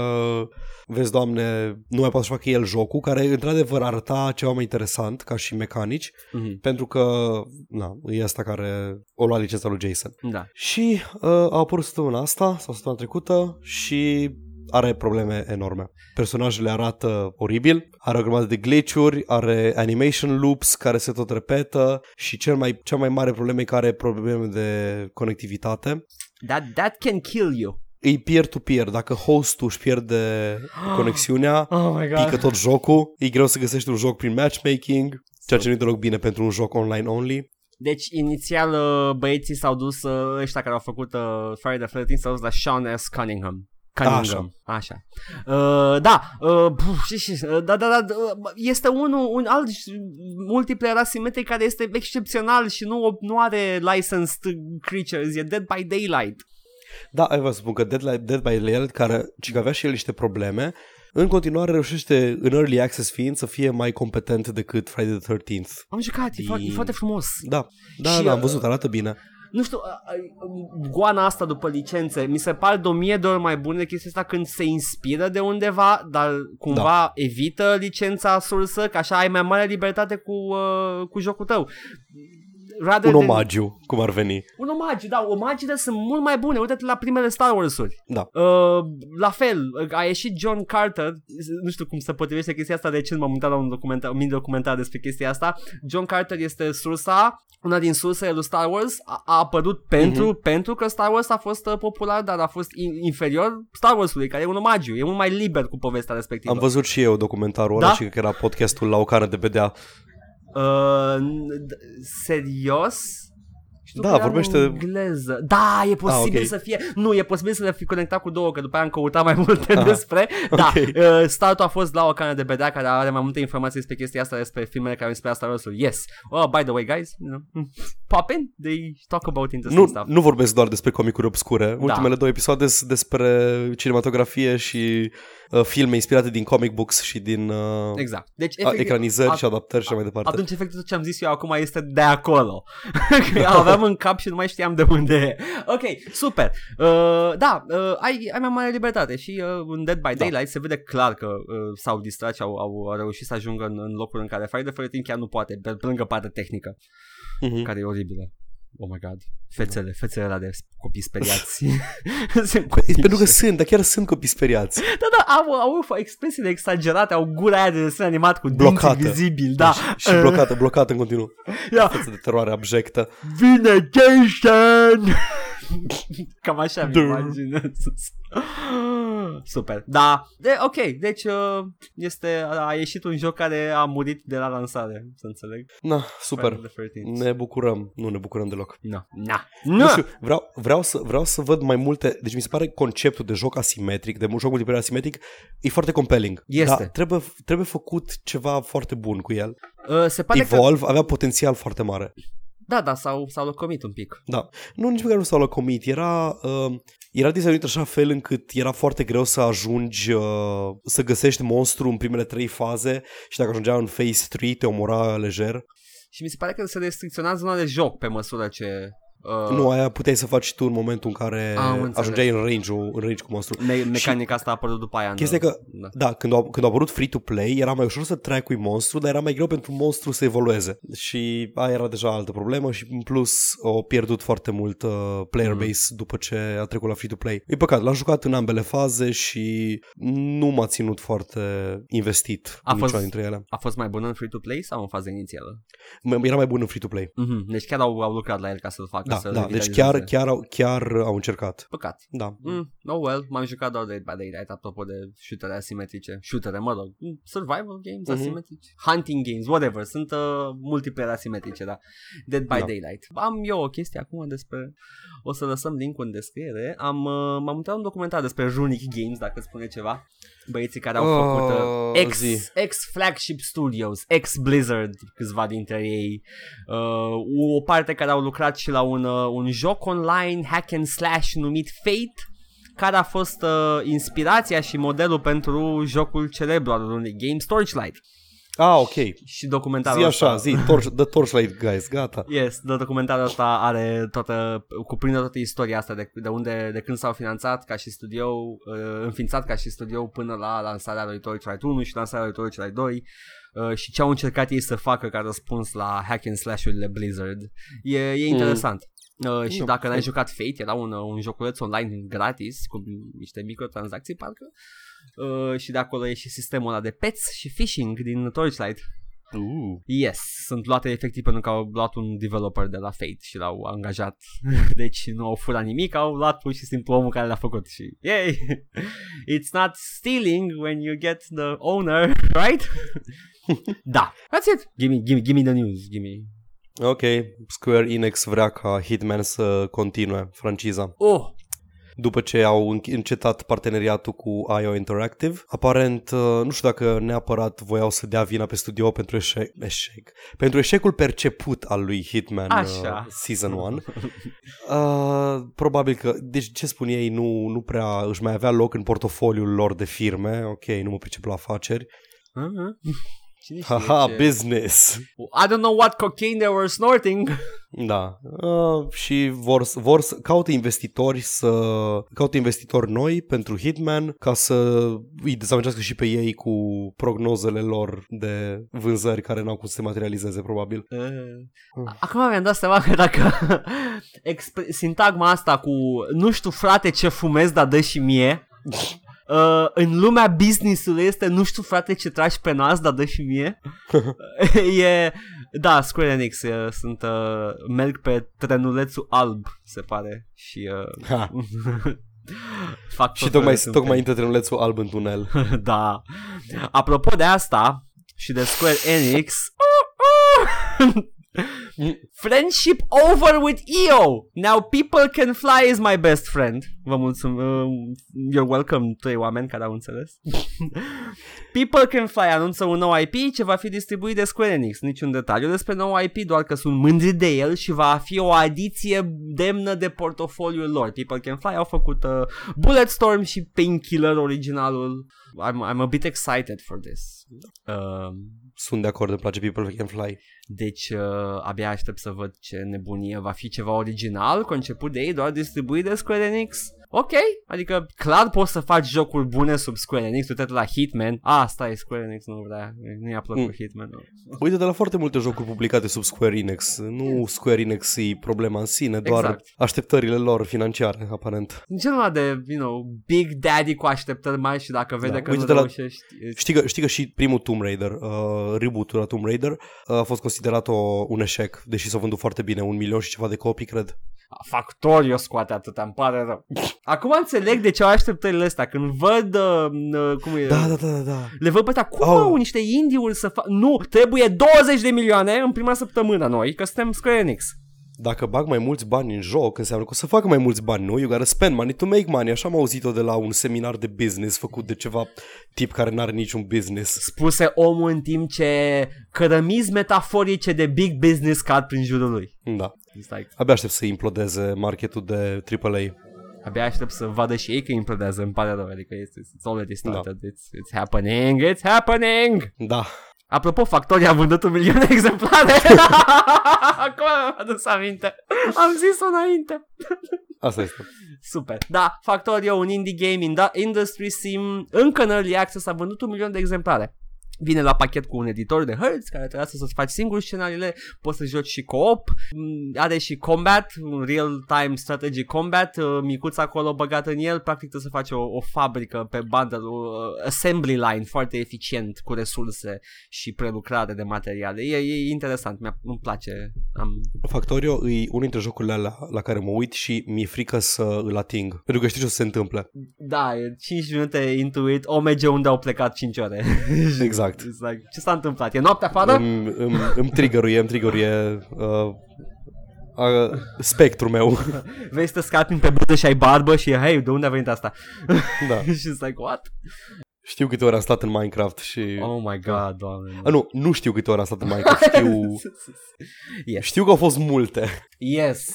vezi, doamne, nu mai poate să facă el jocul, care într-adevăr arăta ceva mai interesant ca și mecanici, Mhm. pentru că, na, e asta care o lua licența lui Jason. Da. Și uh, a apărut săptămâna asta, sau săptămâna trecută, și are probleme enorme. Personajele arată oribil, are o grămadă de glitch-uri, are animation loops care se tot repetă și cel mai, cea mai mare problemă e că are probleme de conectivitate. That, that can kill you. E peer-to-peer, dacă hostul își pierde (gasps) conexiunea, Oh my pică tot jocul, e greu să găsești un joc prin matchmaking, ceea ce nu e deloc bine pentru un joc online only. Deci, inițial, uh, băieții s-au dus, uh, ăștia care au făcut uh, Friday the 13th, s-au dus la Sean S. Cunningham. Cunningham. Așa. Așa. Uh, da, uh, puf, și, și, uh, da, da, da, uh, este unul, un alt multiplayer asimetric care este excepțional și nu, nu are licensed creatures, e Dead by Daylight. Da, ai vrea să spun că Dead, Li- Dead by Daylight, care ci că avea și el niște probleme, în continuare reușește în early access fiind să fie mai competent decât Friday the 13th. Am jucat, e, E- foarte, e foarte frumos. Da, da, Și, da, am uh, văzut, arată bine. Nu știu, a- a- goana asta după licențe, mi se pare de o mie de ori mai bună chestia asta când se inspiră de undeva, dar cumva da. evită licența sursă, că așa ai mai mare libertate cu, uh, cu jocul tău. Rather Un than- omagiu, cum ar veni. Un omagiu, da, omagiile sunt mult mai bune. Uite-te la primele Star Wars-uri. Da. Uh, la fel, a ieșit John Carter, nu știu cum se potrivește chestia asta, recent m-am uitat la un documentar, un mini documentar despre chestia asta. John Carter este sursa, una din sursele lui Star Wars, a, a apărut pentru, uh-huh. pentru că Star Wars a fost uh, popular, dar a fost in, inferior Star Wars-ului, care e un omagiu, e mult mai liber cu povestea respectivă. Am văzut și eu documentarul ăla Da? și cred că era podcastul la o cană de bedea. Uh, n- d- serios? Știu Da, că era în vorbește- engleză. Da, e posibil Ah, ok. să fie. Nu, e posibil să le fi conectat cu două, că după aia am căutat mai multe Aha. despre. (laughs) Da, Ok. uh, startul a fost la o cană de bedea care are mai multe informații despre chestia asta, despre filmele care au inspirat Star Wars. Yes. Oh, by the way, guys, you know, pop in, they talk about interesting Nu, stuff. nu vorbesc doar despre comicuri obscure. Ultimele două episoade sunt despre cinematografie și uh, filme inspirate din comic books și din uh, Exact. Deci, a, ecranizări a- și adaptări și așa mai departe. Atunci efectiv tot ce am zis eu acum este de acolo. (laughs) Că aveam în cap și nu mai știam de unde e. Ok, super. Uh, da, uh, ai, ai mai mare libertate și uh, în Dead by Da. Daylight se vede clar că uh, s-au distrat și au, au, au reușit să ajungă în, în locuri în care Friday the 13th chiar nu poate, pe lângă partea tehnică, Mhm. care e oribilă. Oh my god. Fețele, fețele ăla de copii speriați. (laughs) Sunt Păi, copii pentru că și- sunt, dar chiar sunt copii speriați. Da, da, au, au expresiile exagerate, au gura aia de desen animat cu Blocată. dinții vizibili, da. Și blocată, blocată în continuu. (laughs) Ia, Față de teroare abjectă. Vine Jason! (laughs) Cam așa mi Dur. Imaginez. (laughs) super. Da, de, ok, deci uh, este, a ieșit un joc care a murit de la lansare, să înțeleg. Na, super. Friday the 13th. Ne bucurăm. Nu ne bucurăm deloc. Na, na, Nu na. știu, vreau, vreau, să, vreau să văd mai multe Deci mi se pare conceptul de joc asimetric De joc multiplayer asimetric E foarte compelling Este. Dar trebuie, trebuie făcut ceva foarte bun cu el Uh, se pare că... Evolve avea potențial foarte mare Da, da, s-au, s-au locomit un pic. Da. Nu, nici măcar nu s-au lăcomit. Era, uh, era designat așa fel încât era foarte greu să ajungi, uh, să găsești monstru în primele trei faze și dacă ajungea în phase 3 te omora lejer. Și mi se pare că se restricționa zona de joc pe măsură ce... Uh, Nu, aia puteai să faci tu în momentul în care Am înțeles. ajungeai în range, în range cu monstru. me- mecanica asta a apărut după aia. în- Chestia e că, Da. da, când a, când a apărut free-to-play, era mai ușor să track monstru, dar era mai greu pentru monstru să evolueze. Și aia era deja altă problemă și în plus au pierdut foarte mult uh, player Mhm. base după ce a trecut la free-to-play. E păcat, l-am jucat în ambele faze și nu m-a ținut foarte investit A în fost- niciuna dintre ele. A fost mai bun în free-to-play sau în faza inițială? M- Era mai bun în free-to-play. Mm-hmm. Deci chiar au, au lucrat la el ca să-l facă Da, să da, deci revitalizeze. chiar, chiar, au, chiar au încercat. Păcat. Da. Mm, oh well, m-am jucat doar de Dead by Daylight apropo de shootere asimetrice. Shootere, mă rog. mm, Survival games Mhm. asimetrice. Hunting games, whatever. Sunt uh, multiplayer asimetrice, da. Dead by Da. Daylight. Am eu o chestie acum despre... O să lăsăm link în descriere. Am, uh, m-am uitat un documentar despre Runic Games, dacă îți spune ceva. Băieții care au Oh, făcut uh, ex, zi. ex-Flagship Studios, ex-Blizzard, câțiva dintre ei. Uh, o parte care au lucrat și la un, uh, un joc online hack and slash numit Fate care a fost uh, inspirația și modelul pentru jocul celebru al unui Games Torchlight. Ah, ok. Și documentarul Zi așa, ăsta, zi, torch, The Torchlight Guys, gata. Yes, de documentarul ăsta are toată, cuprinde toată istoria asta de, de unde, de când s-au finanțat ca și studio, uh, înființat ca și studio până la lansarea lui Torchlight 1 și lansarea lui Torchlight 2 uh, și ce au încercat ei să facă ca răspuns la hack and slash-urile Blizzard. E, e interesant. Uh, și Nu, dacă n-ai e- jucat Fate, era un, uh, un joculeț online gratis cu niște microtransacții parcă uh, și de acolo e și sistemul ăla de pets și phishing din Torchlight. Uh. Yes, sunt luate efectiv pentru că au luat un developer de la Fate și l-au angajat. (laughs) Deci nu au furat nimic, au luat pur și simplu omul care l-a făcut și yay! (laughs) It's not stealing when you get the owner, (laughs) right? da, that's it. Give me, give me, give me the news, give me. Ok, Square Enix vrea ca Hitman să continue franciza. Oh, După ce au înch- încetat parteneriatul cu IO Interactive, aparent, uh, nu știu dacă neapărat voiau să dea vina pe studio pentru eșec, eșec pentru eșecul perceput al lui Hitman Așa. Uh, Season 1. Uh, probabil că, deci ce spun ei, nu, nu prea își mai avea loc în portofoliul lor de firme, ok, nu mă pricep la afaceri. uh-huh. Cine (laughs) știe Haha, ce- business! I don't know what cocaine they were snorting. Da. Uh, și vor, să- vor să caută investitori să caută investitori noi pentru Hitman ca să îi dezamăgească și pe ei cu prognozele lor de vânzări care n-au cum să se materializeze probabil. Uh, Acum mi-am dat seama că dacă expre- sintagma asta cu nu știu frate ce fumez, dar dă și mie (laughs) uh, în lumea business-ului este nu știu frate ce tragi pe nas, dar dă și mie (laughs) e, da, Square Enix uh, sunt, uh, merg pe trenulețul alb se pare și uh, Ha. (laughs) fac și tot tocmai, felul de tocmai intră trenulețul alb în tunel. (laughs) da. Apropo de asta și de Square Enix, Friendship over with EO. Now people can fly is my best friend. Vă mulțumesc. Uh, you're welcome, trei oameni care au înțeles. (laughs) people can fly anunță un nou IP ce va fi distribuit de Square Enix. Niciun detaliu despre nou IP, doar că sunt mândri de el și va fi o adiție demnă de portofoliul lor. People can fly au făcut uh, Bulletstorm și Painkiller originalul. I'm, I'm a bit excited for this. Uh, Sunt de acord, îmi place People Can Fly. deci uh, abia aștept să văd ce nebunie va fi ceva original, conceput de ei, doar distribuit de Square Enix. Ok, adică clar poți să faci jocuri bune sub Square Enix, uite la Hitman. Ah, stai, Square Enix nu vrea, nu i-a plăcut Mm. Hitman. Uite de la foarte multe jocuri publicate sub Square Enix. Nu Square Enix e problema în sine, doar Exact. așteptările lor financiare, aparent. Genul ăla de, you know, Big Daddy cu așteptări mari și dacă vede Da, că uite nu de la- reușești... îți- Știi că, știi că și primul Tomb Raider, uh, reboot-ul la Tomb Raider, uh, a fost considerat o, un eșec, deși s-a vândut foarte bine, un milion și ceva de copii, cred. Factorio scoate atâta, îmi pare rău. Acum înțeleg de ce au așteptările astea. Când văd, uh, uh, cum e, Da, da, da, da, da. le văd pe ăsta, cum Oh. au niște indie-uri să fac... Nu, trebuie 20 de milioane în prima săptămână noi, că suntem Square Enix. Dacă bag mai mulți bani în joc, înseamnă că o să facă mai mulți bani, nu? You gotta spend money to make money. Așa am auzit-o de la un seminar de business făcut de ceva tip care n-are niciun business. Spuse omul în timp ce cărămizi metaforice de big business cad prin jurul lui. Da. It's like, Abia aștept să implodeze marketul de AAA. abia aștept să vadă și ei că implodează, îmi pare rău, adică it's, it's already started, it's, it's happening, it's happening! Da. Apropo, Factoria a vândut un milion de exemplare. (laughs) Acum am adus aminte. Am zis-o înainte. Asta este. Super. Da, Factorio, un indie game inda- industry sim, încă în early access, a vândut un milion de exemplare. Vine la pachet cu un editor de hărți care trebuie să-ți faci singur scenariile, poți să joci și co-op, Mm, are și combat, un real-time strategy combat, uh, micuț acolo băgat în el, practic trebuie să faci o, o fabrică pe bundle, uh, assembly line foarte eficient cu resurse și prelucrare de materiale. E, e interesant, mi-a, îmi place. Am... Factorio e unul dintre jocurile alea la care mă uit și mi-e frică să îl ating. Pentru că știu ce o să se întâmple. Da, e 5 minute into it, o merge unde au plecat 5 ore. (laughs) Exact. It's like, ce s-a întâmplat? E noapte afară? Îmi, îmi, îmi triggeruie, îmi triggeruie uh, uh, spectrul meu. (laughs) Vrei să te scapi pe buză și ai barbă și hei, de unde a venit asta? da. (laughs) și it's like, what? Știu câte ori am stat în Minecraft și... Oh my god, doamne. A, nu, nu știu câte ori am stat în Minecraft. Știu, (laughs) yes. știu că au fost multe. Yes.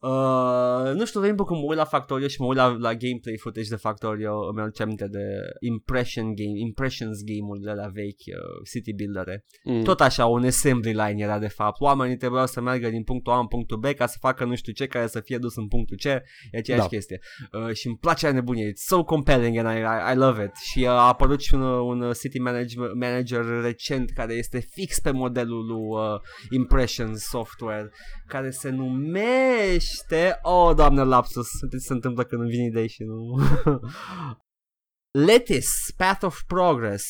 Uh, nu știu, timpul când mă uit la Factorio și mă uit la, la gameplay footage de Factorio, îmi aduce aminte de Impression game, Impressions game-urile la vechi, uh, City Builder. Mm. Tot așa, un assembly line era de fapt. Oamenii trebuiau să meargă din punctul A în punctul B ca să facă nu știu ce, care să fie dus în punctul C. E aceeași Da. chestie. Uh, și îmi place la nebunie. It's so compelling and I, I, I love it. Și uh, a apărut și un, un city manage- manager recent care este fix pe modelul lui uh, Impression Software care se numește... Oh, doamne, lapsus. Ce se întâmplă când îmi vin idei și nu... (laughs) Letis, Path of Progress.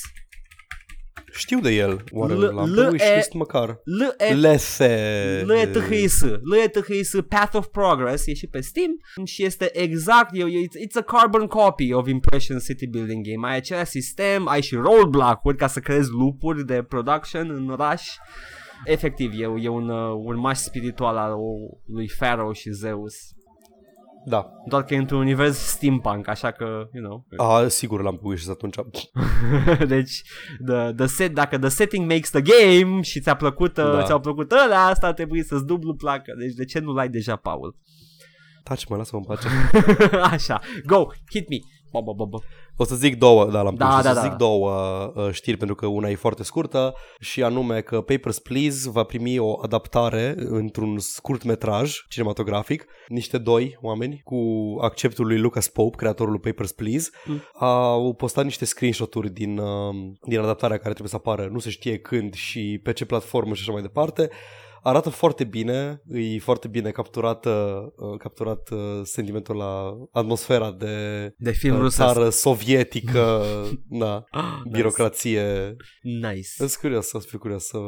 Știu de el. Oare L- l-am L- L- E- măcar. L-E- Lethe. LTHS, LTHS Path of Progress, e și pe Steam și este exact, e, e, it's a carbon copy of Impression City Building Game. Ai același sistem, ai și roadblock-uri ca să creezi loop-uri de production în oraș. Efectiv, e, e un, uh, un maș spiritual al lui Pharaoh și Zeus. Da. Doar că e într-un univers steampunk, așa că, you know. A, sigur l-am pe wishes atunci. (laughs) deci, the, the set, dacă the setting makes the game și ți-a plăcut, da. Da. ți-au plăcut ăla, asta trebuie să-ți dublu placă. Deci de ce nu l-ai deja, Paul? Taci, mă, lasă-mă în pace. (laughs) Așa, go, hit me. Ba, ba, ba, ba. O să zic două, da, l-am Da, pus, o da, să da. zic două uh, știri pentru că una e foarte scurtă și anume că Papers, Please va primi o adaptare într-un scurt metraj cinematografic. Niște doi oameni cu acceptul lui Lucas Pope, creatorul lui Papers, Please, Mm. au postat niște screenshot-uri din, uh, din adaptarea care trebuie să apară nu se știe când și pe ce platformă și așa mai departe. Arată foarte bine, e foarte bine capturat, uh, capturat uh, sentimentul la atmosfera de De film uh, rusesc. țară sovietică, (laughs) da, Ah, birocrație. Nice. Sunt curios, să fiu curios să,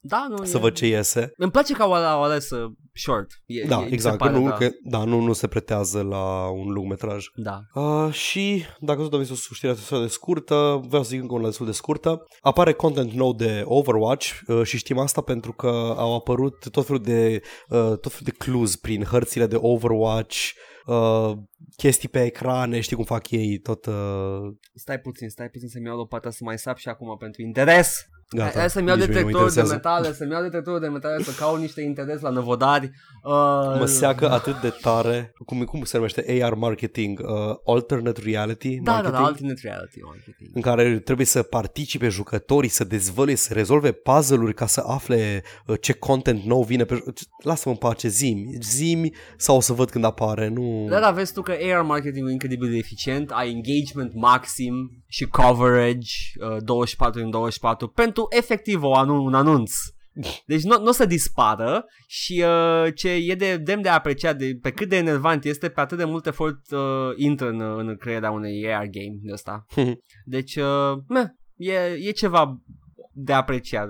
Da, nu, să e... văd ce iese. Îmi place că au, au ales uh, short. E, Da, e, mi se exact, că pare, nu, da. că, da, nu, nu se pretează la un lung metraj. Da. Uh, și, dacă tot am zis o știre destul de scurtă, vreau să zic încă una destul de scurtă. Apare content nou de Overwatch uh, și știm asta pentru că au apărut tot felul de, uh, tot felul de clues prin hărțile de Overwatch, uh, chestii pe ecrane, știi cum fac ei, tot... Uh, Stai puțin, stai puțin să-mi iau lopata să mai sap și acum pentru interes. Gata, Hai să-mi iau nici mie nu mă detectorul de interesează. metale, să-mi iau detectorul de metale, să caut niște interes la năvodari. Uh, Mă seacă atât de tare, cum, cum se numește AR marketing, uh, alternate reality Da, da, marketing, da, alternate reality marketing. în care trebuie să participe jucătorii, să dezvăluie, să rezolve puzzle-uri ca să afle uh, ce content nou vine pe jo- Lasă-mă în pace, zimi, zimi sau o să văd când apare, nu... Da, da, vezi tu că AR marketing e incredibil de eficient, ai engagement maxim și coverage uh, 24 în 24 pentru efectiv o anu- un anunț. Deci nu, nu o să dispară și uh, ce e de demn de apreciat de, pe cât de enervant este, pe atât de mult efort uh, intră în, în crearea unei AR game de ăsta. (laughs) Deci, uh, meh, e, e ceva de apreciat.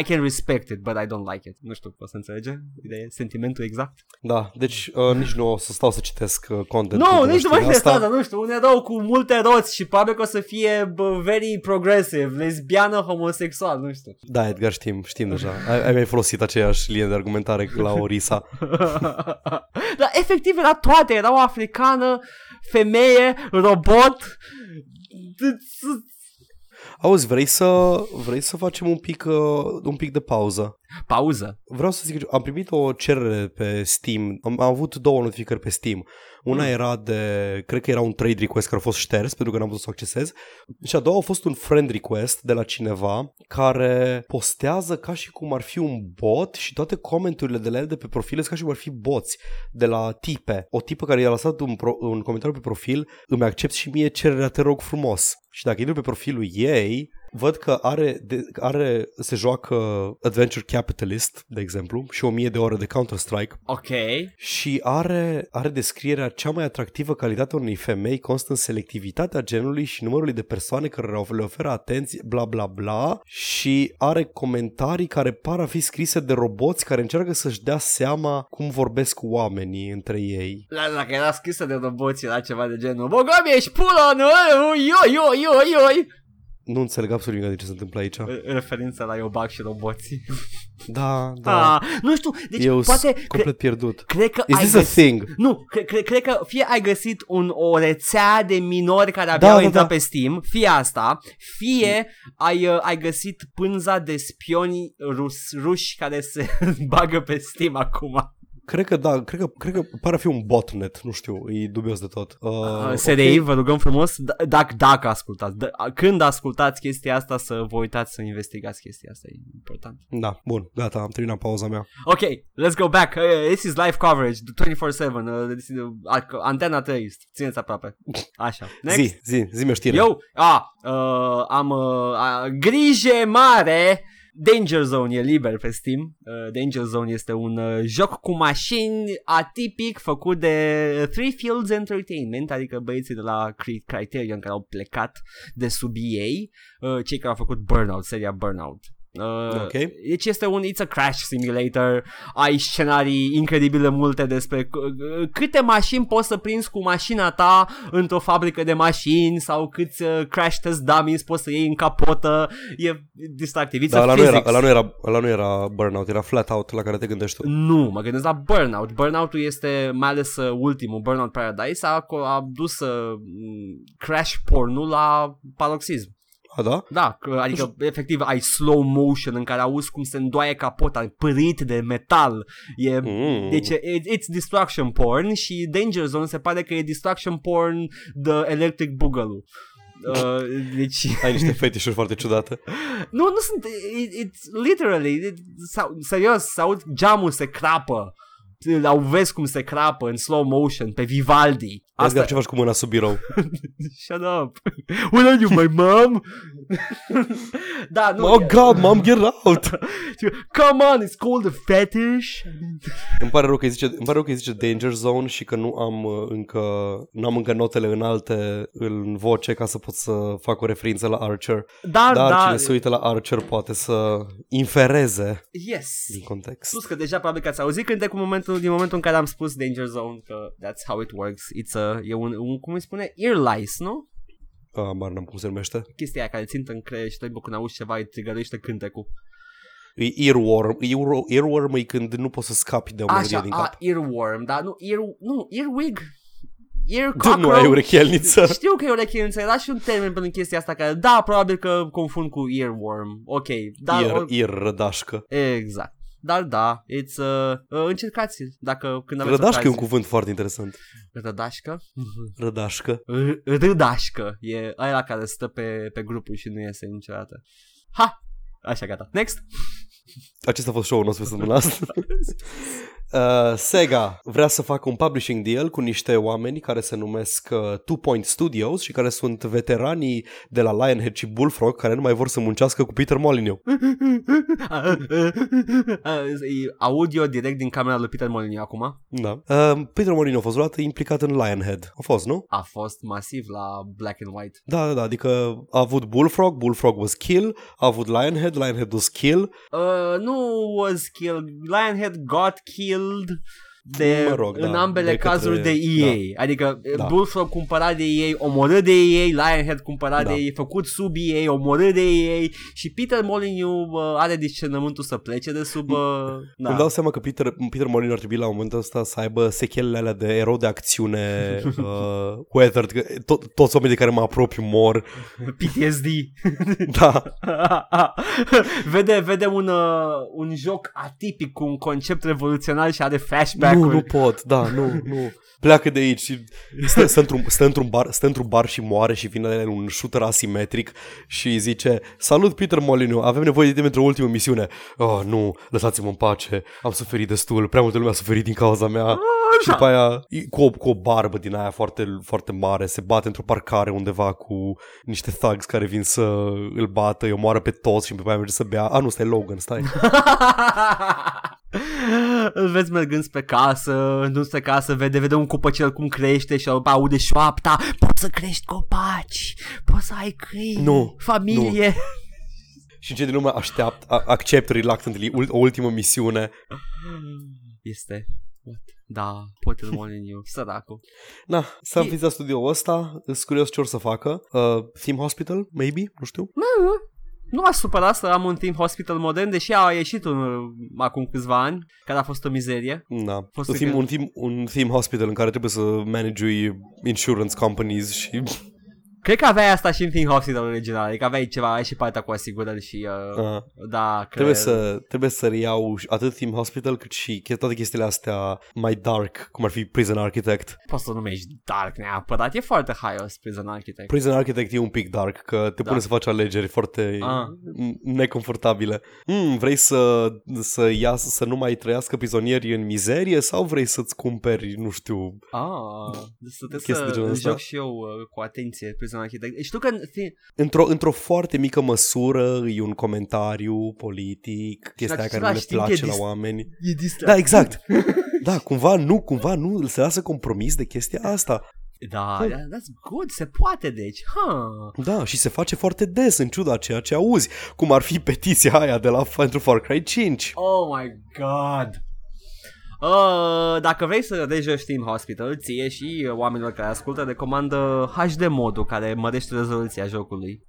I can respect it, but I don't like it. Nu știu, o să înțelege ideea, sentimentul exact? Da, deci uh, nici nu o să stau să citesc uh, content. Nu, nici nu mai este asta, nu știu, un erou cu multe roți și probabil că o să fie bă, very progressive, lesbiană, homosexual, nu știu. Da, Edgar, știm, știm deja. Ai, ai mai folosit aceeași linie de argumentare la Orisa. (laughs) Dar efectiv era toate, era o africană, femeie, robot, Auzi, vrei să, vrei să facem un pic, uh, un pic de pauză? Pauză. Vreau să zic, am primit o cerere pe Steam, am, am avut două notificări pe Steam. Una mm. era de, cred că era un trade request care a fost șters pentru că n-am putut să o accesez. Și a doua a fost un friend request de la cineva care postează ca și cum ar fi un bot și toate comenturile de la el de pe profil sunt ca și cum ar fi boți de la tipe. O tipă care i-a lăsat un, pro, un comentariu pe profil, îmi accept și mie cererea, te rog frumos. Și dacă intru pe profilul ei, văd că are, de, are se joacă Adventure Capitalist, de exemplu, și o mie de ore de Counter-Strike. Ok. Și are, are descrierea cea mai atractivă calitate a unei femei constă în selectivitatea genului și numărului de persoane care le oferă atenție, bla bla bla, și are comentarii care par a fi scrise de roboți care încearcă să-și dea seama cum vorbesc oamenii între ei. La, dacă era scrisă de roboți, era ceva de genul Bogami, ești pula, nu? Oi, oi, oi, oi, oi. Nu înțeleg absolut nimic de ce se întâmplă aici. Referința la Iobac și roboții. Da, da. Ah, nu știu, deci Eu poate... complet pierdut. Cred că Is ai this găsit, a thing? Nu, cre- cre- cred că fie ai găsit un, o rețea de minori care aveau Da, da, intrat da. pe Steam, fie asta, fie ai, uh, ai găsit pânza de spioni rus, ruși care se (laughs) bagă pe Steam acum. Cred că da, cred că, cred că pare a fi un botnet, nu știu, e dubios de tot. Uh, Uh, SDI, vă rugăm frumos, d- dacă, dacă ascultați, d- când ascultați chestia asta, să vă uitați să investigați chestia asta, e important. Da, bun, gata, am terminat pauza mea. Ok, let's go back. Uh, this is live coverage, 24-7, uh, this is, uh, Antena 3, țineți aproape. Așa, (laughs) next. Zi, zi, zi mi-o știre. Eu, a, uh, am uh, a, grijă mare Danger Zone e liber pe Steam. Uh, Danger Zone este un uh, joc cu mașini atipic făcut de Three Fields Entertainment, adică băieții de la Cri- Criterion care au plecat de sub ei, uh, cei care au făcut Burnout, seria Burnout. Uh, Ok. Deci este un It's a Crash Simulator Ai scenarii incredibile multe despre c- câte mașini poți să prinzi cu mașina ta într-o fabrică de mașini sau câți uh, crash test dummies poți să iei în capotă. E distractiv. It's Dar a ăla nu, era, physics. ăla, nu era, ăla nu era burnout, era flat out la care te gândești tu. Nu, mă gândesc la Burnout. Burnout-ul este mai ales uh, ultimul, Burnout Paradise, a, a dus uh, crash pornul la paroxism. A, da? Da, că, adică efectiv ai slow motion în care auzi cum se îndoaie capota, părit de metal. E, Mm. Deci e, it's destruction porn și Danger Zone se pare că e destruction porn the electric boogaloo. Uh, deci (laughs) Ai niște fetișuri foarte ciudate. (laughs) nu, nu sunt it, it's literally it, sau, serios, să aud geamul se crapă au vezi cum se crapă în slow motion pe Vivaldi. Asta... Asta ce faci cu mâna sub birou? (laughs) Shut up. What are you, my mom? (laughs) da, nu. Oh god, mom, get out! Come on, it's called a fetish. îmi pare rău că îi zice, îmi pare rău că îi zice Danger Zone și că nu am uh, încă nu am încă notele înalte în voce ca să pot să fac o referință la Archer. Dar, Dar da, cine se uită la Archer poate să infereze yes. din context. Plus că deja probabil că ați auzit cântecul momentul, din momentul în care am spus Danger Zone, că that's how it works. It's a, e un, un cum îi spune, ear lice, nu? Ah, bar n-am cum se numește. Chestia aia care țintă în creier și tot când auzi ceva îi trigărește cântecul. E earworm. Ear- Earworm e când nu poți să scapi de o melodie Așa, din a, cap. earworm, dar nu, ear, nu, earwig. Ear Tu (laughs) nu ai cockroach. urechelniță. (laughs) Știu că e urechelniță, era și un termen pentru chestia asta care, da, probabil că confund cu earworm. Ok, dar... Ear, or- ear rădașcă. Exact. Dar da, it's, uh, uh, încercați dacă când aveți Rădașcă e un ocazie. cuvânt foarte interesant. Rădașcă? (laughs) Rădașcă. R- Râdașcă. E aia care stă pe, pe grupul și nu iese niciodată. Ha! Așa, gata. Next. Acesta a fost show-ul nostru pe săptămâna asta. (laughs) Uh, Sega vrea să facă un publishing deal cu niște oameni care se numesc uh, Two Point Studios și care sunt veteranii de la Lionhead și Bullfrog care nu mai vor să muncească cu Peter Molyneux. (laughs) E Audio direct din camera lui Peter Molyneux acum. Da. Uh, Peter Molyneux a fost vreodată implicat în Lionhead. A fost, nu? A fost masiv la Black and White. Da, da, da, adică a avut Bullfrog, Bullfrog was kill, a avut Lionhead, Lionhead was kill. Uh, nu was killed. Lionhead got Wild de, Mă rog, în da, ambele de către- cazuri de EA. Adică Da. Bullfrog cumpărat de EA, omorât de EA, Lionhead cumpărat Da. de EA, făcut sub EA, omorât de EA și Peter Molyneux uh, are discernământul să plece de sub... Uh, (laughs) Da. Îmi da. dau seama că Peter, Peter Molyneux ar trebui la momentul ăsta să aibă sechelele alea de erou de acțiune (laughs) uh, weathered, că to- toți oamenii de care mă apropiu mor. (laughs) PTSD. Da, vede, vede un, uh, un joc atipic cu un concept revoluționar și are flashback-uri. Nu, nu pot, da, nu, nu. Pleacă de aici și stă, stă, într-un, stă, într-un bar, stă într-un bar și moare și vine la el un shooter asimetric și îi zice Salut Peter Molyneux, avem nevoie de tine pentru o ultimă misiune. Oh, nu, lăsați-mă în pace, am suferit destul, prea multă lume a suferit din cauza mea. și după aia, cu o, cu o barbă din aia foarte, foarte mare, se bate într-o parcare undeva cu niște thugs care vin să îl bată, îi omoară pe toți și după aia merge să bea. A, nu, stai Logan, stai. (laughs) Îl vezi mergând spre casă, nu spre casă, vede, vede un copăcel cum crește și după aude șoapta, poți să crești copaci, poți să ai câini, Nu, familie. și în ce din urmă aștept, a- accept reluctantly ul- o ultimă misiune Este, what? Da, Peter Molyneux, săracul. Na, s-a înființat studioul ăsta, sunt curios ce or să facă. Uh, Theme Hospital, maybe, nu știu. Nu m-a supărat să am un Team Hospital modern, deși a ieșit un, acum câțiva ani, care a fost o mizerie. Da, Fost un să theme, că- un, theme, un theme hospital în care trebuie să manage insurance companies și... Cred că aveai asta și în Team Hospital original, adică aveai ceva, ai și partea cu asigurări și, uh, Uh, da, cred. trebuie, să, trebuie să reiau atât theme hospital cât și che- toate chestiile astea mai dark, cum ar fi Prison Architect. Poți să o numești Dark neapărat, e foarte high Prison Architect. Prison Architect e un pic dark, că te Da. pune să faci alegeri foarte Ah. n- neconfortabile. Mm, vrei să, să, iasă, să nu mai trăiască prizonieri în mizerie sau vrei să-ți cumperi, nu știu, Ah, deci să Chestii de trebuie genul să ăsta. joc și eu uh, cu atenție Prison Architect. Știu că în fi- Într-o, într-o foarte mică măsură e un comentariu politic, chestia aia care nu le același timp e place la dis- oameni. e distractiv. Da, exact. (laughs) Da, cumva nu, cumva nu, se lasă compromis de chestia asta. Da, da, that's good, se poate deci. Huh. Da, și se face foarte des în ciuda ceea ce auzi, cum ar fi petiția aia de la pentru Far Cry 5. Oh my god. Uh, dacă vrei să rejoci Team Hospital, ție și oamenilor care ascultă, recomandă HD modul care mărește rezoluția jocului.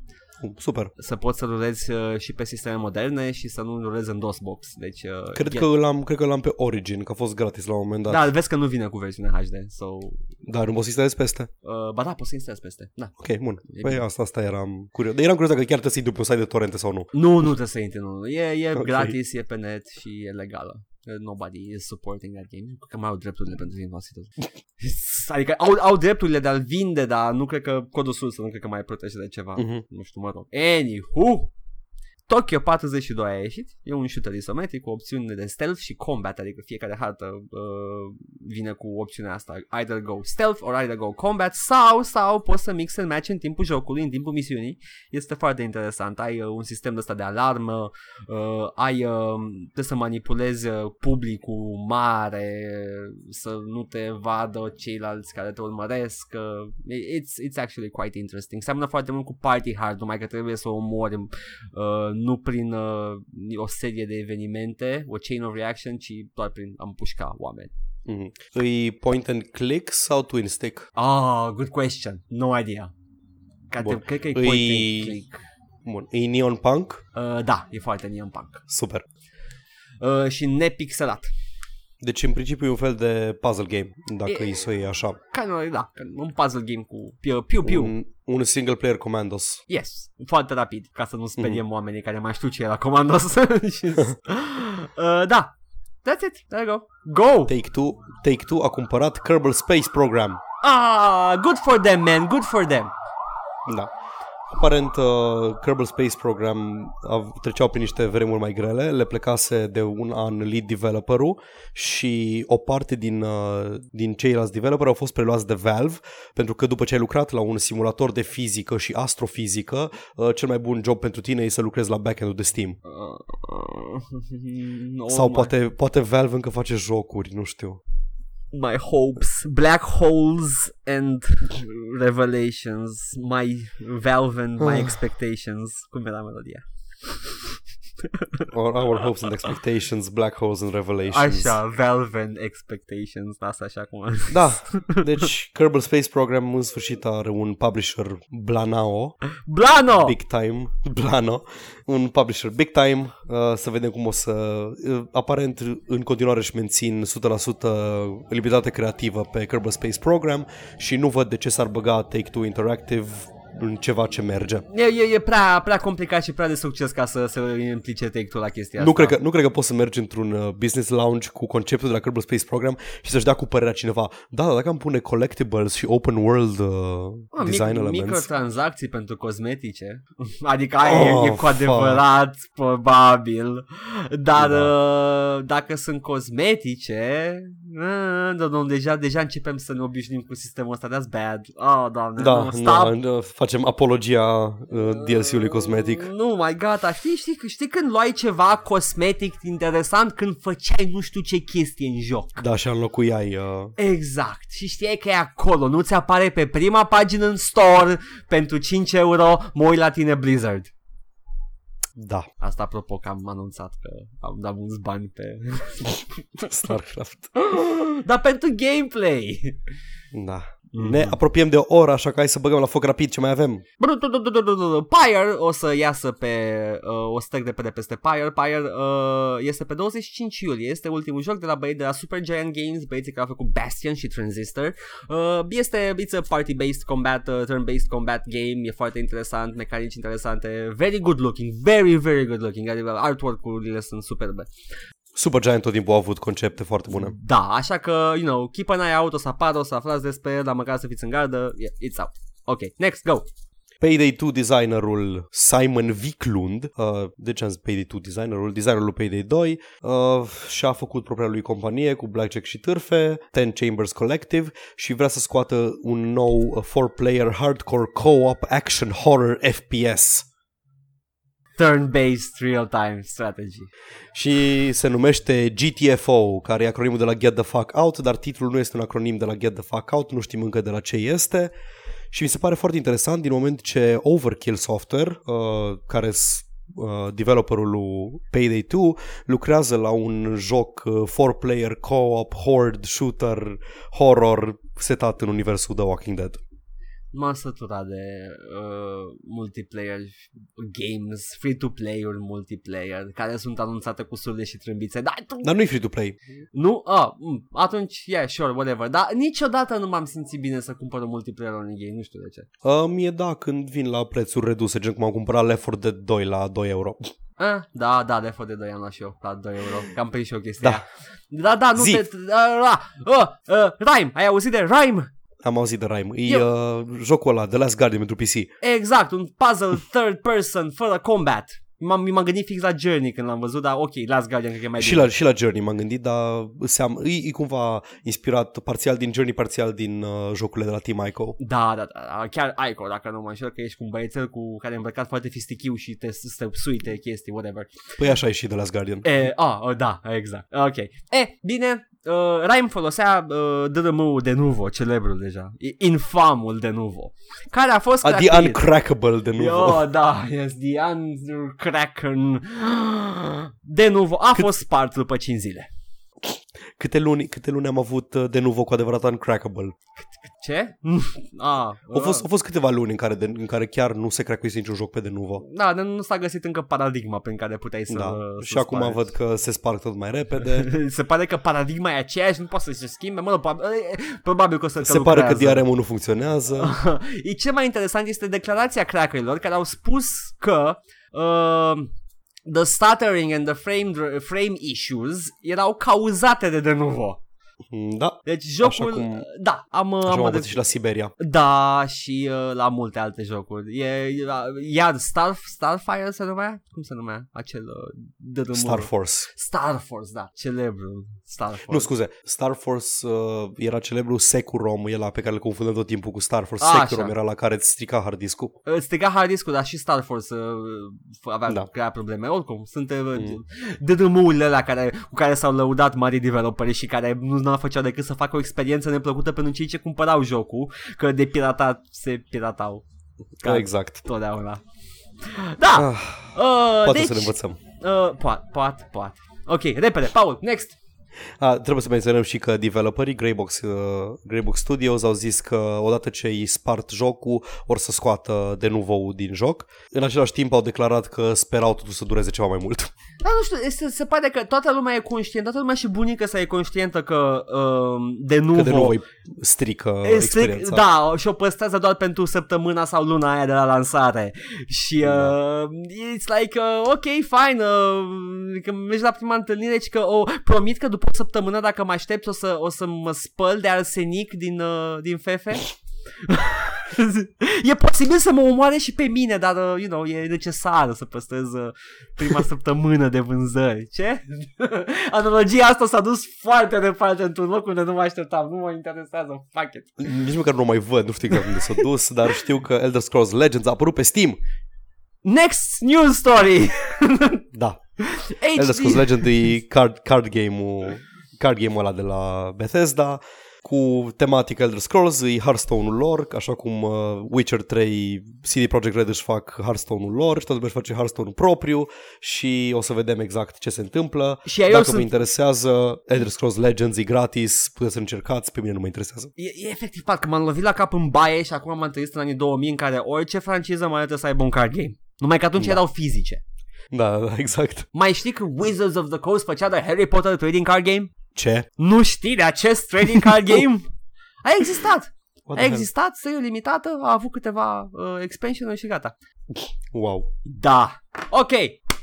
Super. Să poți să rulezi uh, și pe sisteme moderne și să nu rulezi în DOSBox. Deci, uh, Cred get- că, l-am, cred că l-am pe Origin, că a fost gratis la un moment dat. Da, vezi că nu vine cu versiunea HD. So, Dar nu poți să instalezi peste. uh, ba da, poți să instalezi peste. Da. Ok, bun. E Păi bine. asta, asta eram curios. Dar eram curios dacă chiar trebuie să intru pe un site de torrente sau nu. Nu, nu trebuie să intri, nu. nu. E, e Ok. gratis, e pe net și e legală. Uh, Nobody is supporting that game. Nu cred că mai au drepturile pentru Team (laughs) Hospital. adică au, au drepturile de a-l vinde, dar nu cred că codul sursă nu cred că mai protejează ceva. Mhm. Nu știu, mă rog. Anywho, Tokyo 42 a ieșit, e un shooter isometric cu opțiuni de stealth și combat, adică fiecare hartă uh, vine cu opțiunea asta, either go stealth or either go combat sau, sau poți să mix and match în timpul jocului, în timpul misiunii, este foarte interesant, ai uh, un sistem de ăsta de alarmă, uh, ai, uh, trebuie să manipulezi uh, publicul mare, să nu te vadă ceilalți care te urmăresc, uh, it's, it's actually quite interesting, seamănă foarte mult cu Party Hard, numai că trebuie să omori uh, nu prin uh, o serie de evenimente, o chain of reaction, ci doar prin a împușca oameni. Mhm. Îi point and click sau twin stick? Ah, good question. No idea. Cred, Bun. cred că e Îi- point and click. Bun. E Neon Punk? Uh, da, e foarte neon punk. Super. Uh, și nepixelat. Deci în principiu e un fel de puzzle game, dacă E- e să o iei așa. Kind of, da, un puzzle game cu piu piu. piu. Un, un single player commandos. Yes, foarte rapid, ca să nu speriem Mhm. oamenii care mai știu ce era Commandos. (laughs) Și- uh, da, that's it, there you go. Go! Take-Two, Take-Two a cumpărat Kerbal Space Program. Ah, good for them, man, good for them. Da. Aparent, uh, Kerbal Space Program a, treceau prin niște vremuri mai grele, le plecase de un an lead developerul și o parte din, uh, din ceilalți developeri au fost preluați de Valve, pentru că după ce ai lucrat la un simulator de fizică și astrofizică, uh, cel mai bun job pentru tine e să lucrezi la backend-ul de Steam. Uh, (laughs) oh Sau my- poate, poate Valve încă face jocuri, nu știu. My hopes, black holes and revelations, my Valve and my Ah. expectations. Cum era melodia? (laughs) Or our hopes and expectations, black holes and revelations. Așa, Valve and expectations, asta așa cum am zis. Da, deci Kerbal Space Program în sfârșit are un publisher Blanao, Blano! big time, (laughs) Blano, un publisher big time, uh, să vedem cum o să, uh, aparent în continuare își mențin 100% libertate creativă pe Kerbal Space Program și nu văd de ce s-ar băga Take-Two Interactive în ceva ce merge. E, e, e prea, prea complicat și prea de succes ca să se implice take la chestia Nu asta. cred, că, nu cred că poți să mergi într-un uh, business lounge cu conceptul de la Kerbal Space Program și să-și dea cu părerea cineva, da, dar dacă am pune collectibles și open world uh, Mă, design mic, elements, microtransacții pentru cosmetice (laughs) Adică aia Oh, e, e cu adevărat probabil Dar Da. uh, dacă sunt cosmetice uh, da, nu, deja, deja începem să ne obișnuim cu sistemul ăsta That's bad Oh, doamne, Da, nu, stop no, facem apologia uh, DLC-ului cosmetic. Nu, mai gata, știi, știi, știi când luai ceva cosmetic interesant când făceai nu știu ce chestie în joc Da, și înlocuiai... Uh, Exact. Și știai că e acolo, nu ți apare pe prima pagină în store pentru 5 euro, mă uit la tine Blizzard. Da, Asta apropo că am anunțat că am dat mulți bani pe... (laughs) StarCraft. (gasps) Dar pentru gameplay! Da. Mhm. Ne apropiem de o oră, așa că hai să băgăm la foc rapid ce mai avem. Pyre o să iasă pe uh, o stack de pe de peste Pyre. Pyre uh, este pe 25 iulie. Este ultimul joc de la băieți de la Supergiant Games, băieții care au făcut Bastion și Transistor. Uh, este it's a party-based combat, uh, turn-based combat game. E foarte interesant, mecanici interesante, very good looking, very very good looking. Adică artwork-urile sunt superbe. Supergiant tot timpul a avut concepte foarte bune. Da, așa că, you know, keep an eye out, o să apară, o să aflați despre el, dar măcar să fiți în gardă. Yeah, it's out. Ok, next, go! Payday 2 designerul Simon Viklund, uh, de ce am zis Payday 2 designerul? Designerul lui Payday 2 uh, și-a făcut propria lui companie cu Blackjack și târfe, Ten Chambers Collective și vrea să scoată un nou 4-player hardcore co-op action horror FPS. Turn-based real-time strategy. Și se numește GTFO, care e acronimul de la Get the Fuck Out, dar titlul nu este un acronim de la Get the Fuck Out, nu știm încă de la ce este. Și mi se pare foarte interesant din moment ce Overkill Software, uh, care uh, developerul lui Payday 2 lucrează la un joc uh, 4-player co-op horde shooter horror setat în universul The Walking Dead. M-am săturat de uh, multiplayer games, free-to-play-uri multiplayer, care sunt anunțate cu surde și trâmbițe. Dar tu... Dar nu e free-to-play. Nu? Ah, mm, atunci, yeah, sure, whatever. Dar niciodată nu m-am simțit bine să cumpăr un multiplayer unui game, nu știu de ce. Uh, mie da, când vin la prețuri reduse, gen cum am cumpărat Left 4 Dead 2 la 2 euro. Ah, da, da, de fă de 2 am luat și eu, la 2 euro, că am prins și eu chestia Da. aia. Da, da, nu Zi. te... Uh, uh, uh, Rhyme, ai auzit de Rhyme? Am auzit de Rime. E Eu- uh, jocul ăla, The Last Guardian pentru PC. Exact, un puzzle third person, fără combat. M-am, m-am gândit fix la Journey când l-am văzut, dar ok, Last Guardian cred că e mai Și bine. la, și la Journey m-am gândit, dar seam, e, e cumva inspirat parțial din Journey, parțial din uh, jocurile de la Team Ico. Da, da, da, chiar Ico, dacă nu mă înșel, că ești cu un băiețel cu care e îmbrăcat foarte fistichiu și te suite chestii, whatever. Păi așa e și The Last Guardian. E, a, oh, da, exact, ok. E, bine, uh, Rhyme folosea uh, DDM-ul de Nuvo, celebrul deja, I- infamul de Nuvo, care a fost A, the cracuit. uncrackable de nou. Yo, da, yes, the uncracken (gasps) de Nuvo a fost spart după 5 zile. Câte luni, câte luni am avut uh, de nou cu adevărat uncrackable? Ce? (laughs) ah, Au fost, au fost câteva luni în care, de, în care chiar nu se crackuise niciun joc pe de Nuvo. Da, dar nu s-a găsit încă paradigma prin care puteai să Da. să și acum spargi. văd că se sparg tot mai repede. (laughs) Se pare că paradigma e aceeași, nu poate să se schimbe, mă, nu, probabil, probabil că o să că se pare că lucrează. DRM-ul nu funcționează. (laughs) e ce mai interesant este declarația crackerilor care au spus că uh, the stuttering and the frame, frame issues erau cauzate de Denuvo. Da, Deci jocul, cum- da, am, așa am am adus- văzut și la Siberia. Da, și uh, la multe alte jocuri. E, e iar Star, Starfire se numea? Cum se numea? Acel uh, dărâmur. Star Force. Star Force, da. Celebru Star Force. Nu, scuze, Star Force uh, era celebru Securom, ăla pe care îl confundăm tot timpul cu Star Force. A, Securom așa. era la care îți strica hard disk-ul. Îți striga hard disk dar și Star Force uh, avea da. Da. crea probleme. Oricum, sunt uh, Mm. dărâmurile alea care, cu care s-au lăudat mari developeri și care nu n-au făceau decât să facă o experiență neplăcută pentru cei ce cumpărau jocul, că de piratat se piratau. Ca Exact. totdeauna. Da! Ah, Uh, poate deci, să ne învățăm. Uh, poate, poate, poate. Ok, repede, Paul, next. A, trebuie să menționăm și că developerii Greybox, uh, Greybox Studios au zis că odată ce îi spart jocul, or să scoată de nou din joc. În același timp au declarat că sperau totuși să dureze ceva mai mult. Da, nu știu, este, se pare că toată lumea e conștientă, toată lumea și bunica sa e conștientă că uh, de nu Că de nou îi strică E strict, experiența. da, și o păstrează doar pentru săptămâna sau luna aia de la lansare. Și uh, Da. it's like, uh, ok, fine, uh, că mergi la prima întâlnire și că o promit că după o săptămână, dacă mă aștept, o să, o să mă spăl de arsenic din, uh, din fefe. (laughs) e posibil să mă omoare și pe mine, dar, uh, you know, e necesar să păstrez uh, prima (laughs) săptămână de vânzări. Ce? (laughs) Analogia asta s-a dus foarte departe într-un loc unde nu mă așteptam. Nu mă interesează. Fuck it. Nici măcar nu mai văd, nu știu exact unde s-a dus, dar știu că Elder Scrolls Legends a apărut pe Steam. Next news story. Da, HD. Elder Scrolls Legend e card, card game-ul card game-ul ăla de la Bethesda cu tematică Elder Scrolls, e Hearthstone-ul lor, așa cum uh, Witcher 3, CD Projekt Red își fac Hearthstone-ul lor și tot lumea își face Hearthstone-ul propriu și o să vedem exact ce se întâmplă. Și eu Dacă sunt- vă interesează, Elder Scrolls Legends e gratis, puteți să încercați, pe mine nu mă interesează. E, e efectiv parcă m-am lovit la cap în baie și acum m-am trezit în anii 2000 în care orice franciză mai trebuie să aibă un card game. Numai că atunci Da. erau fizice. Da, da, (laughs) exact. Mai știi că Wizards of the Coast făcea de Harry Potter trading card game? Ce? Nu știi de acest trading card (laughs) game? A existat. What A the hell? existat, serie limitată, a avut câteva uh, expansion și gata. Wow. Da. Ok.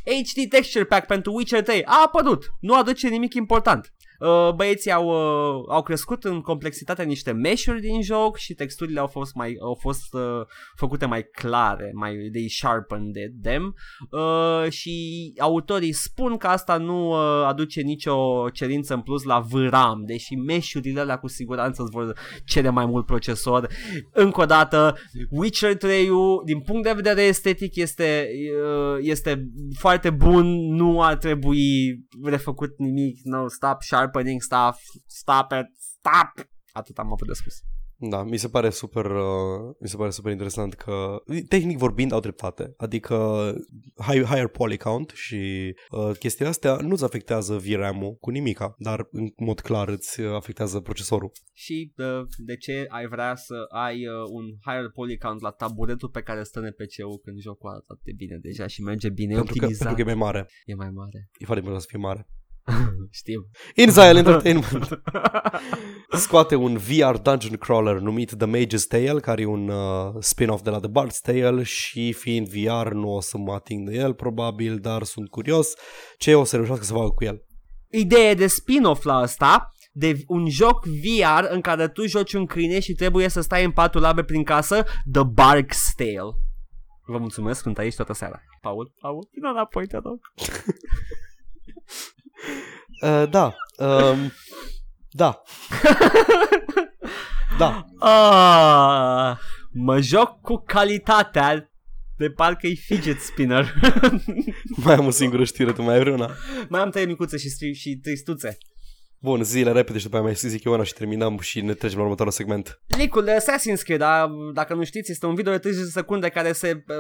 HD Texture Pack pentru Witcher 3 a apărut. Nu aduce nimic important. Uh, băieții au, uh, au crescut în complexitatea niște mesh-uri din joc și texturile au fost mai au fost uh, făcute mai clare, mai they sharpened them uh, și autorii spun că asta nu uh, aduce nicio cerință în plus la VRAM, deși mesh-urile alea cu siguranță îți vor cere mai mult procesor. Încă o dată, Witcher 3 din punct de vedere estetic este, uh, este foarte bun, nu ar trebui refăcut nimic, no, stop sharpening stuff, stop it, stop! Atât am avut de spus. Da, mi se pare super, uh, mi se pare super interesant că, tehnic vorbind, au dreptate. Adică high, higher poly count și uh, chestiile astea nu-ți afectează VRAM-ul cu nimica, dar în mod clar îți afectează procesorul. Și uh, de ce ai vrea să ai uh, un higher poly count la taburetul pe care stă NPC-ul când jocul arată atât de bine deja și merge bine Pentru că, optimizat. pentru că e mai mare. e mai mare. E foarte important să fie mare. (laughs) Știu. InXile (laughs) Entertainment scoate un VR dungeon crawler numit The Mage's Tale, care e un uh, spin-off de la The Bard's Tale și fiind VR nu o să mă ating de el probabil, dar sunt curios ce o să reușească să facă cu el. idee de spin-off la asta, de un joc VR în care tu joci un câine și trebuie să stai în patul labe prin casă, The Bark's Tale. Vă mulțumesc, sunt aici toată seara. Paul, Paul, vină înapoi, te rog. (laughs) Uh, da. Um, da. da. Ah, mă joc cu calitatea de parcă e fidget spinner. (laughs) Mai am o singură știre, tu mai ai vreuna? Mai am trei micuțe și, stri- și tristuțe. Bun, zile repede și după aia mai zic eu una și terminăm și ne trecem la următorul segment. Licul de Assassin's Creed, a, dacă nu știți, este un video de 30 de secunde care se uh,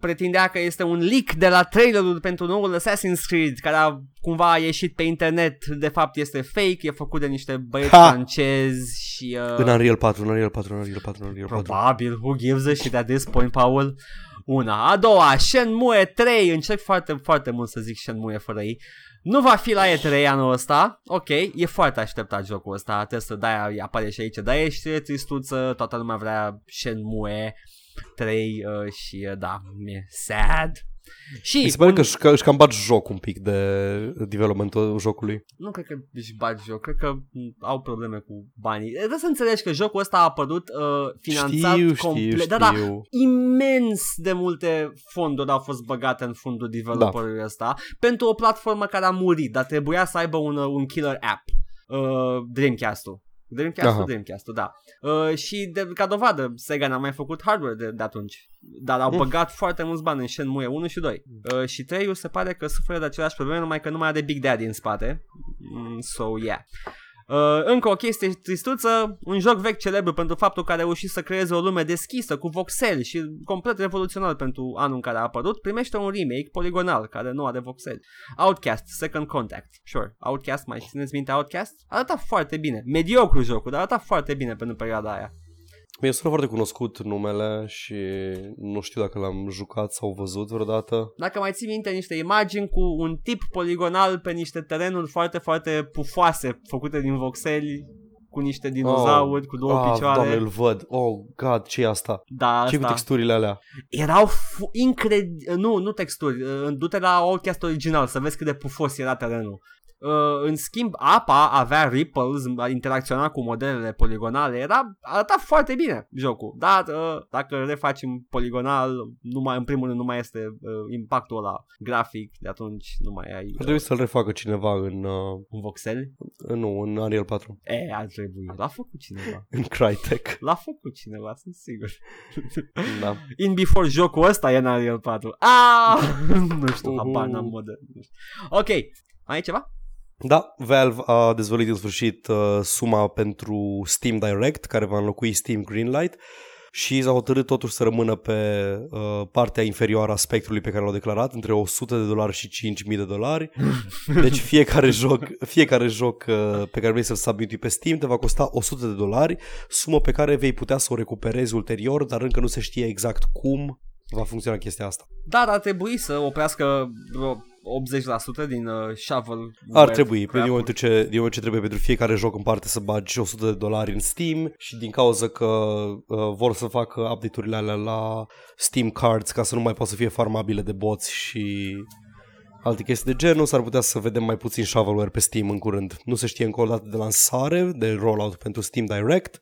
pretindea că este un leak de la trailerul pentru noul Assassin's Creed, care a cumva a ieșit pe internet, de fapt este fake, e făcut de niște băieți Ha! francezi și... Uh, În Unreal 4, în Unreal 4, în Unreal 4, în Unreal 4. Probabil, who gives a shit at this point, Paul? Una. A doua, Shenmue 3. Încerc foarte, foarte mult să zic Shenmue fără ei. Nu va fi la E3 anul ăsta. Ok, e foarte așteptat jocul ăsta. Trebuie să de apare și aici. Dar e știre tristuță, toată lumea vrea Shenmue 3 uh, și uh, da, mi-e sad. Și Mi se pare un- că își, că își cam bat joc un pic de developmentul jocului. Nu cred că își bagi joc, cred că m, au probleme cu banii. Trebuie să înțelegi că jocul ăsta a apărut uh, finanțat știu, știu, complet. știu. Da, da, imens de multe fonduri au fost băgate în fundul developerului ăsta pentru o platformă care a murit, dar trebuia să aibă un, uh, un killer app. Uh, Dreamcast-ul. Dreamcast-ul, Aha. Dreamcast-ul, da. Uh, și de, ca dovadă, Sega n-a mai făcut hardware de, de atunci. Dar au Mm. băgat foarte mulți bani în Shenmue 1 și 2. Uh, și 3 se pare că suferă de aceleași probleme, numai că nu mai are Big Daddy în spate. Mm, so, yeah. Uh, încă o chestie tristuță, un joc vechi celebru pentru faptul că a reușit să creeze o lume deschisă cu voxeli și complet revoluționar pentru anul în care a apărut, primește un remake poligonal care nu are voxeli. Outcast, Second Contact. Sure, Outcast, mai țineți minte Outcast? Arăta foarte bine. Mediocru jocul, dar arăta foarte bine pentru perioada aia. Mi-e sună foarte cunoscut numele și nu știu dacă l-am jucat sau văzut vreodată. Dacă mai ții minte niște imagini cu un tip poligonal pe niște terenuri foarte, foarte pufoase, făcute din voxeli, cu niște dinozauri, oh, cu două ah, picioare. Doamne, îl văd. Oh, God, ce e asta? Da, ce cu asta. texturile alea? Erau fu- incredibil... Nu, nu texturi. uh, Du-te la Outcast original să vezi cât de pufos era terenul. Uh, în schimb, apa avea ripples, interacționa cu modelele poligonale, era, arăta foarte bine jocul, dar uh, dacă refaci în poligonal, nu mai, în primul rând nu mai este uh, impactul ăla grafic, de atunci nu mai ai Ar uh, trebui să-l refacă cineva în... Uh, un voxel. nu, în Unreal 4. E, ar trebui. L-a făcut cineva. (laughs) În Crytek. L-a făcut cineva, sunt sigur. (laughs) da. In Before jocul ăsta e în Unreal 4. Ah! (laughs) nu știu, Uhu. habar n-am model. Nu știu. Ok, mai e ceva? Da, Valve a dezvăluit în sfârșit uh, suma pentru Steam Direct, care va înlocui Steam Greenlight și s-a hotărât totuși să rămână pe uh, partea inferioară a spectrului pe care l-au declarat, între 100 de dolari și 5000 de dolari. (laughs) Deci fiecare joc, fiecare joc uh, pe care vrei să-l submitui pe Steam te va costa 100 de dolari, sumă pe care vei putea să o recuperezi ulterior, dar încă nu se știe exact cum va funcționa chestia asta. Dar ar trebui să oprească vreo 80% din uh, shovel. Ar trebui, pe din momentul, ce, din momentul ce trebuie pentru fiecare joc în parte să bagi 100 de dolari în Steam și din cauza că uh, vor să facă update-urile alea la Steam Cards ca să nu mai poată să fie farmabile de boți și alte chestii de genul, s-ar putea să vedem mai puțin shovelware pe Steam în curând. Nu se știe încă o dată de lansare, de rollout pentru Steam Direct,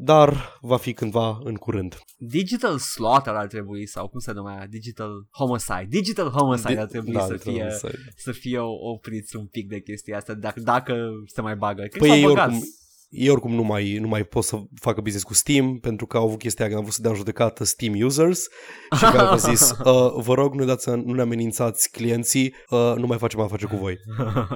dar va fi cândva în curând. Digital Slaughter ar trebui, sau cum se numea? Digital Homicide. Digital Homicide ar trebui da, să, fie, să... să fie opriți un pic de chestia asta, dacă, dacă se mai bagă. Cred Păi că ei s-au băgat. oricum, ei oricum nu mai, nu mai pot să facă business cu Steam pentru că au avut chestia că au vrut să dea în judecată Steam users și care au zis uh, vă rog nu, dați, nu ne amenințați clienții, uh, nu mai facem afaceri cu voi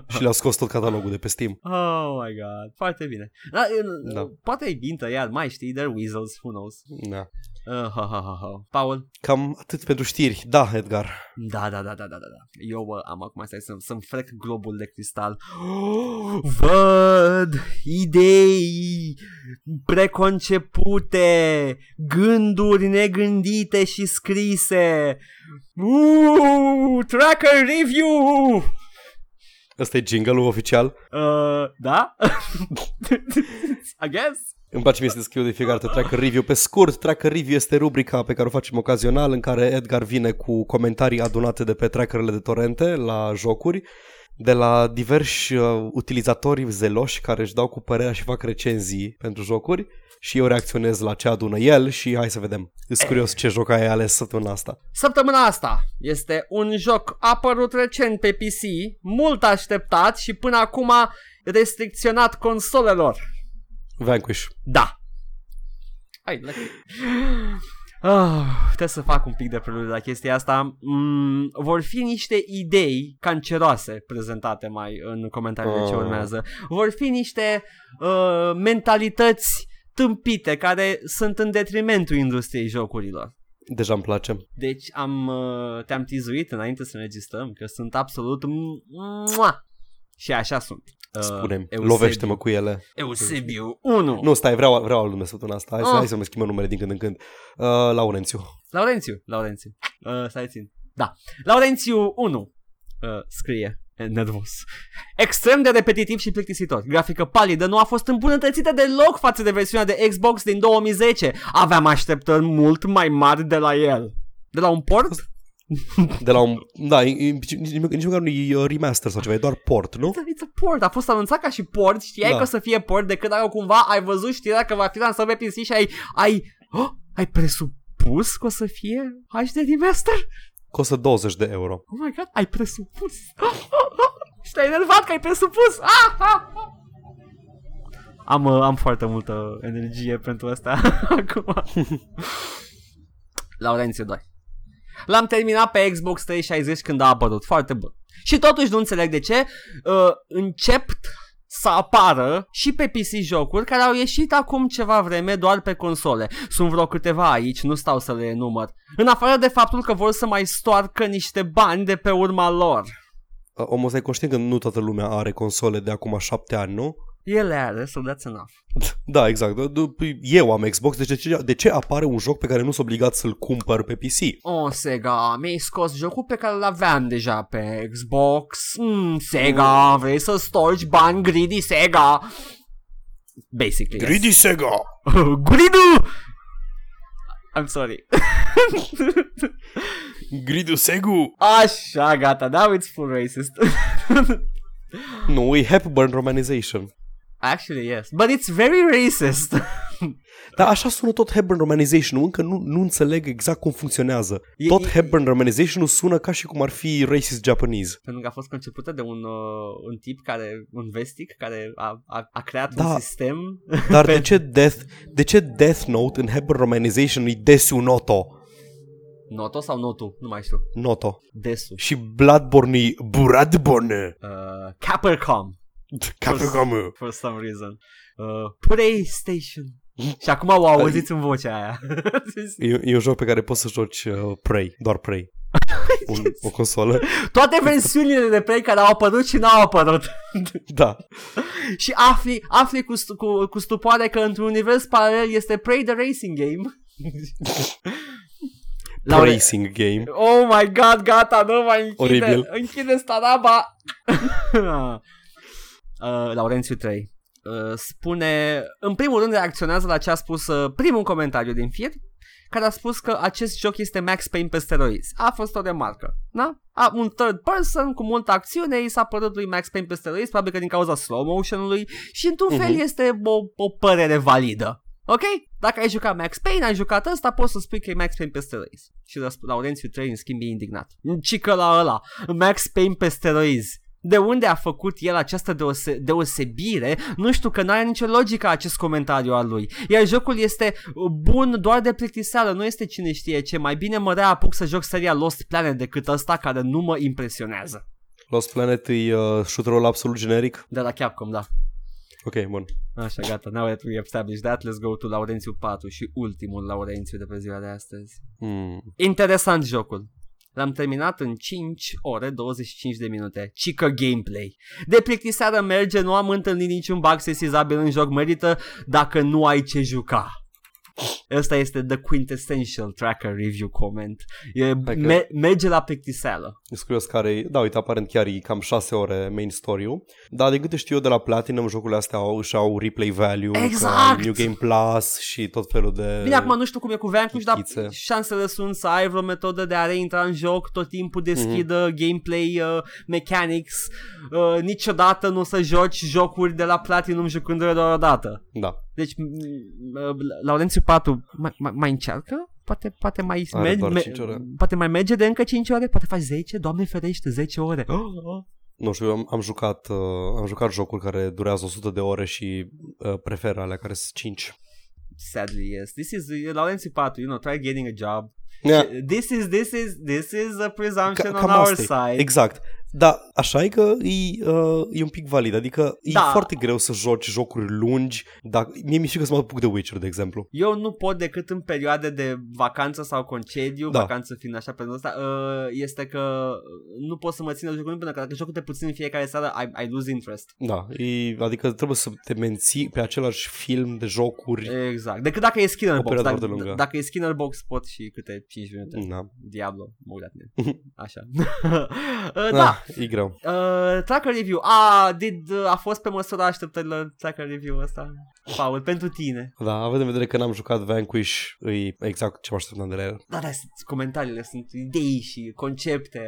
și le-au scos tot catalogul de pe Steam. Oh my god, foarte bine. Da, da. Da. Poate e bintă iar, mai știi, they're weasels, who knows. Da. Uh, ha, ha, ha, ha. Paul? Cam atât pentru știri. Da, Edgar. Da, da, da, da, da, da, da. Eu bă, am acum stai să, să-mi frec globul de cristal. (gasps) Văd idei preconcepute, gânduri negândite și scrise. Uuu, tracker review! Ăsta e jingle-ul oficial. Uh, da? (laughs) I guess. Îmi place mie să scriu de fiecare dată Tracker Review. Pe scurt, Tracker Review este rubrica pe care o facem ocazional în care Edgar vine cu comentarii adunate de pe trackerele de torrente la jocuri de la diversi uh, utilizatori zeloși care își dau cu părerea și fac recenzii pentru jocuri și eu reacționez la ce adună el și hai să vedem. Sunt curios ce joc ai ales săptămâna asta. Săptămâna asta este un joc apărut recent pe PC, mult așteptat și până acum restricționat consolelor. Vanquish. Da. Hai, lucky. Ah, trebuie să fac un pic de preludiu la chestia asta. Mm, vor fi niște idei canceroase prezentate mai în comentariile ce Ah. urmează. Vor fi niște uh, mentalități tâmpite care sunt în detrimentul industriei jocurilor. Deja îmi place. Deci am uh, te-am tizuit înainte să ne registrăm că sunt absolut mua! și așa sunt. Uh, Spune-mi, Eusebiu. lovește-mă cu ele. Eusebiu 1. Nu, stai, vreau, vreau al nume săptămâna asta. Hai, să, Ah. hai să mă schimbăm numele din când în când. Uh, Laurențiu. Laurențiu, Laurențiu. Uh, stai țin. Da. Laurențiu 1 uh, scrie e, nervos. Extrem de repetitiv și plictisitor. Grafică palidă nu a fost îmbunătățită deloc față de versiunea de Xbox din 2010. Aveam așteptări mult mai mari de la el. De la un port? De la un... Da, e- e- nici, nici măcar nu e uh, remaster sau ceva, e doar port, nu? It's a, it's a port, a fost anunțat ca și port, știai Da. că o să fie port decât dacă cumva ai văzut știrea că va fi lansat pe PC și ai, ai, oh, ai presupus că o să fie HD remaster? Costă 20 de euro. Oh my god, ai presupus. (laughs) și te-ai enervat că ai presupus. Ah, ah, ah. Am, uh, am foarte multă energie pentru asta (laughs) acum. (laughs) Laurențiu 2. L-am terminat pe Xbox 360 când a apărut. Foarte bun. Și totuși nu înțeleg de ce uh, încep să apară și pe PC jocuri care au ieșit acum ceva vreme doar pe console. Sunt vreo câteva aici, nu stau să le enumăr. În afară de faptul că vor să mai stoarcă niște bani de pe urma lor. Uh, Omul ăsta e conștient că nu toată lumea are console de acum șapte ani, nu? Ele are, so that's enough. Da, exact. D- d- Eu am Xbox, deci de ce, de ce apare un joc pe care nu sunt obligat să-l cumpăr pe PC? Oh, Sega, mi-ai scos jocul pe care l-aveam deja pe Xbox. Mm, Sega, vrei să storci bani greedy Sega? Basically, yes. Sega! (laughs) Gridu! I'm sorry. (laughs) Gridu Segu! Așa, gata, now it's full racist. (laughs) Nu, e Hepburn Romanization. Actually, yes. But it's very racist. (laughs) Dar așa sună tot Hepburn Romanization. Încă nu, nu înțeleg exact cum funcționează. E- Tot e- Hepburn Romanization sună ca și cum ar fi racist Japanese. Pentru că a fost concepută de un, uh, un tip care, un vestic, care a, a, a creat Da. un sistem. (laughs) Dar Pe- de ce Death, de ce Death Note în Hepburn Romanization e Desu Noto? Noto sau Notu? Nu mai știu. Noto. Desu. Și Bloodborne e Buradborne. Uh, Capcom. Capcom. For some reason. Uh, PlayStation. Și acum o auziți în vocea aia. (laughs) E, e un joc pe care poți să joci uh, Prey, doar Prey. (laughs) Un, o consolă. Toate versiunile de Play care au apărut și n-au apărut. (laughs) Da. și afli, afli cu, stu- cu, cu stupoare că într-un univers paralel este Prey the Racing Game. Laure- Racing game. Oh my god, gata, nu mai închide, Oribil. închide staraba. Uh, Laurențiu 3 uh, spune, în primul rând reacționează la ce a spus uh, primul comentariu din fir, care a spus că acest joc este Max Payne pe steroizi. A fost o remarcă, da? A, un third person cu multă acțiune i s-a părut lui Max Payne pe steroizi, probabil că din cauza slow motion-ului și într-un fel Mhm. este o, o părere validă. Ok? Dacă ai jucat Max Payne, ai jucat ăsta, poți să spui că e Max Payne pe steroizi. Și răsp- Laurențiu 3 în schimb e indignat. Cică la ăla, Max Payne pe steroizi. De unde a făcut el această deose- deosebire? Nu știu că nu are nicio logică acest comentariu al lui. Iar jocul este uh, bun doar de plictiseală, nu este cine știe ce. Mai bine mă reapuc să joc seria Lost Planet decât ăsta care nu mă impresionează. Lost Planet e uh, shooter-ul absolut generic. De la Capcom, da. Ok, bun. Așa, gata, now that we established that, let's go to Laurențiu 4 și ultimul Laurențiu de pe ziua de astăzi. Hmm. Interesant jocul. L-am terminat în 5 ore 25 de minute. Cică gameplay. De plictiseară merge, nu am întâlnit niciun bug sesizabil în joc, merită dacă nu ai ce juca. Ăsta este the quintessential tracker review comment. E, Hai că- me- merge la plictiseală. Sunt curios care e, da, uite, aparent chiar e cam 6 ore main story-ul, dar de câte știu eu de la Platinum, jocurile astea au, își au replay value, Exact! ca New Game Plus și tot felul de... Bine, acum nu știu cum e cu Vanquish, dar chitițe. șansele sunt să ai vreo metodă de a reintra în joc, tot timpul deschidă Mhm. gameplay uh, mechanics, uh, niciodată nu o să joci jocuri de la Platinum jucându-le doar o dată. Da, Deci, m- uh, Laurențiu 4 mai, mai, mai încearcă? Poate, poate mai, Are merge, doar me- cinci ore. poate mai merge de încă 5 ore? Poate faci 10? Doamne ferește, 10 ore. (gasps) Oh, nu știu, eu am, am jucat uh, am jucat jocuri care durează 100 de ore și uh, prefer alea care sunt 5. Sadly, yes. This is uh, Laurențiu 4, you know, try getting a job. Yeah. This is, this is, this is a presumption Ca- on cam our asta e. side. Exact. Da, așa e că e, uh, e un pic valid. Adică e Da. foarte greu să joci jocuri lungi. Dacă, mie mi-e frică să mă apuc de Witcher, de exemplu. Eu nu pot decât în perioade de vacanță sau concediu, Da. vacanță fiind așa pe ăsta, uh, este că nu pot să mă țin de jocul pentru că dacă jocul te puțin în fiecare seară, I, I lose interest. Da, e, adică trebuie să te menții pe același film de jocuri. Exact. Decât dacă e Skinner O Box. perioadă Dacă, foarte lungă. dacă e Skinner Box pot și câte 5 minute. Da. Diablo, mă uit la tine. (laughs) Așa. (laughs) Uh, da, e greu. Uh, tracker review. Ah, did, uh, a fost pe măsura așteptărilor tracker review ăsta. Paul, pentru tine. Da, având în vedere că n-am jucat Vanquish, e exact ce mă așteptam de la el. Da, da, sunt- comentariile sunt idei și concepte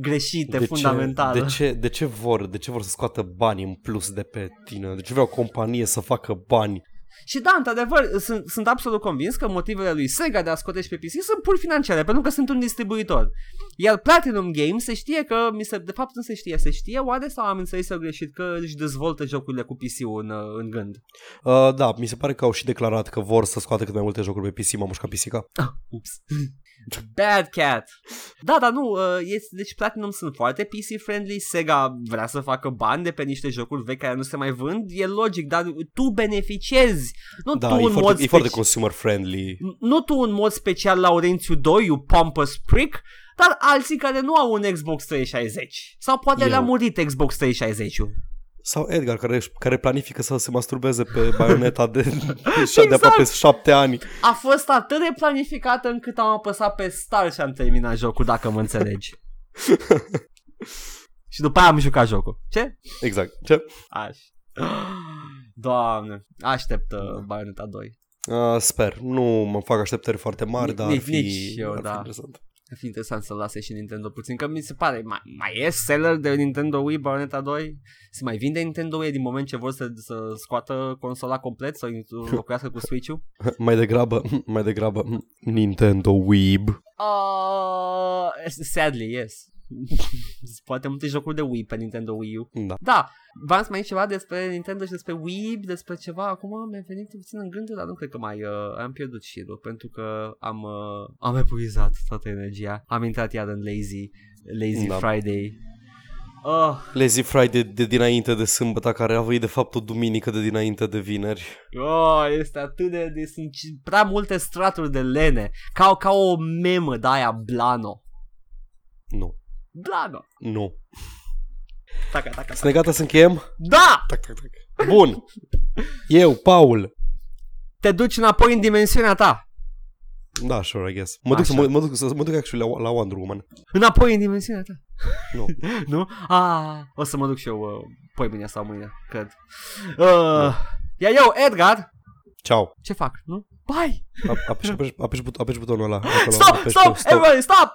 greșite, De fundamentale. Ce, de, ce, de ce vor? De ce vor să scoată bani în plus de pe tine? De ce vrea o companie să facă bani? Și da, într-adevăr, sunt, sunt absolut convins că motivele lui Sega de a scoate și pe PC sunt pur financiare, pentru că sunt un distribuitor. Iar Platinum Games se știe că, mi se, de fapt nu se știe, se știe oare sau am înțeles eu greșit că își dezvoltă jocurile cu PC-ul în, în gând. Uh, da, mi se pare că au și declarat că vor să scoată cât mai multe jocuri pe PC, m-am mușcat pisica. Ups. Bad cat. Da, dar nu, uh, este, deci Platinum sunt foarte PC-friendly, Sega vrea să facă bani de pe niște jocuri vechi care nu se mai vând, e logic, dar tu beneficiezi, nu Da, tu e în mod foarte, e foarte speci- consumer friendly. nu tu în mod special Laurențiu 2, you pompous prick, dar alții care nu au un Xbox 360. Sau poate Eu. le-a murit Xbox 360 Sau Edgar, care, care planifică să se masturbeze pe baioneta de, (laughs) de, de Exact. aproape șapte ani. A fost atât de planificată încât am apăsat pe start și am terminat jocul, dacă mă înțelegi. (laughs) și după aia am jucat jocul. Ce? Exact. Ce? Aș. Doamne, aștept uh, Bayonetta 2. Uh, sper. Nu mă fac așteptări foarte mari, Ni- dar ar nici- fi, nici eu, ar da. fi interesant. Ar fi interesant să lase și Nintendo puțin, că mi se pare, mai, mai e seller de Nintendo Wii Bayonetta 2? Se mai vinde Nintendo Wii din moment ce vor să, să scoată consola complet, să înlocuiască cu Switch-ul? (laughs) Mai degrabă, mai degrabă, Nintendo Weeb. Uh, sadly, yes. Poate multe jocuri de Wii pe Nintendo Wii U. Da. Da, v-am să mai ceva despre Nintendo și despre Wii, despre ceva. Acum mi-a venit puțin în gândul, dar nu cred că mai uh, am pierdut șirul, pentru că am, uh, am epuizat toată energia. Am intrat iar în lazy, lazy Da. Friday. Oh, Lazy Friday de dinainte de sâmbătă, care a venit de fapt o duminică de dinainte de vineri. oh, este atât de, de sunt ci- prea multe straturi de lene, ca, ca o memă de aia Blano. Nu. Blano. Nu. Taca, taca, taca. Sunt gata să încheiem? Da! Tac, tac, tac. Bun. Eu, Paul. Te duci înapoi în dimensiunea ta. Da, sure, I guess. Mă duc, să, Așa. mă, mă, duc, să, mă duc actually la, la Wonder Woman. Înapoi în dimensiunea ta. Nu. (laughs) nu? Ah, o să mă duc și eu uh, poi mâine sau mâine, cred. Uh, iar eu, Edgar, Ciao. ce fac, nu? Bye! Apeși, apeși, apeși, but- apeși butonul ăla. acolo, Stop, apeși stop, pe everybody, stop!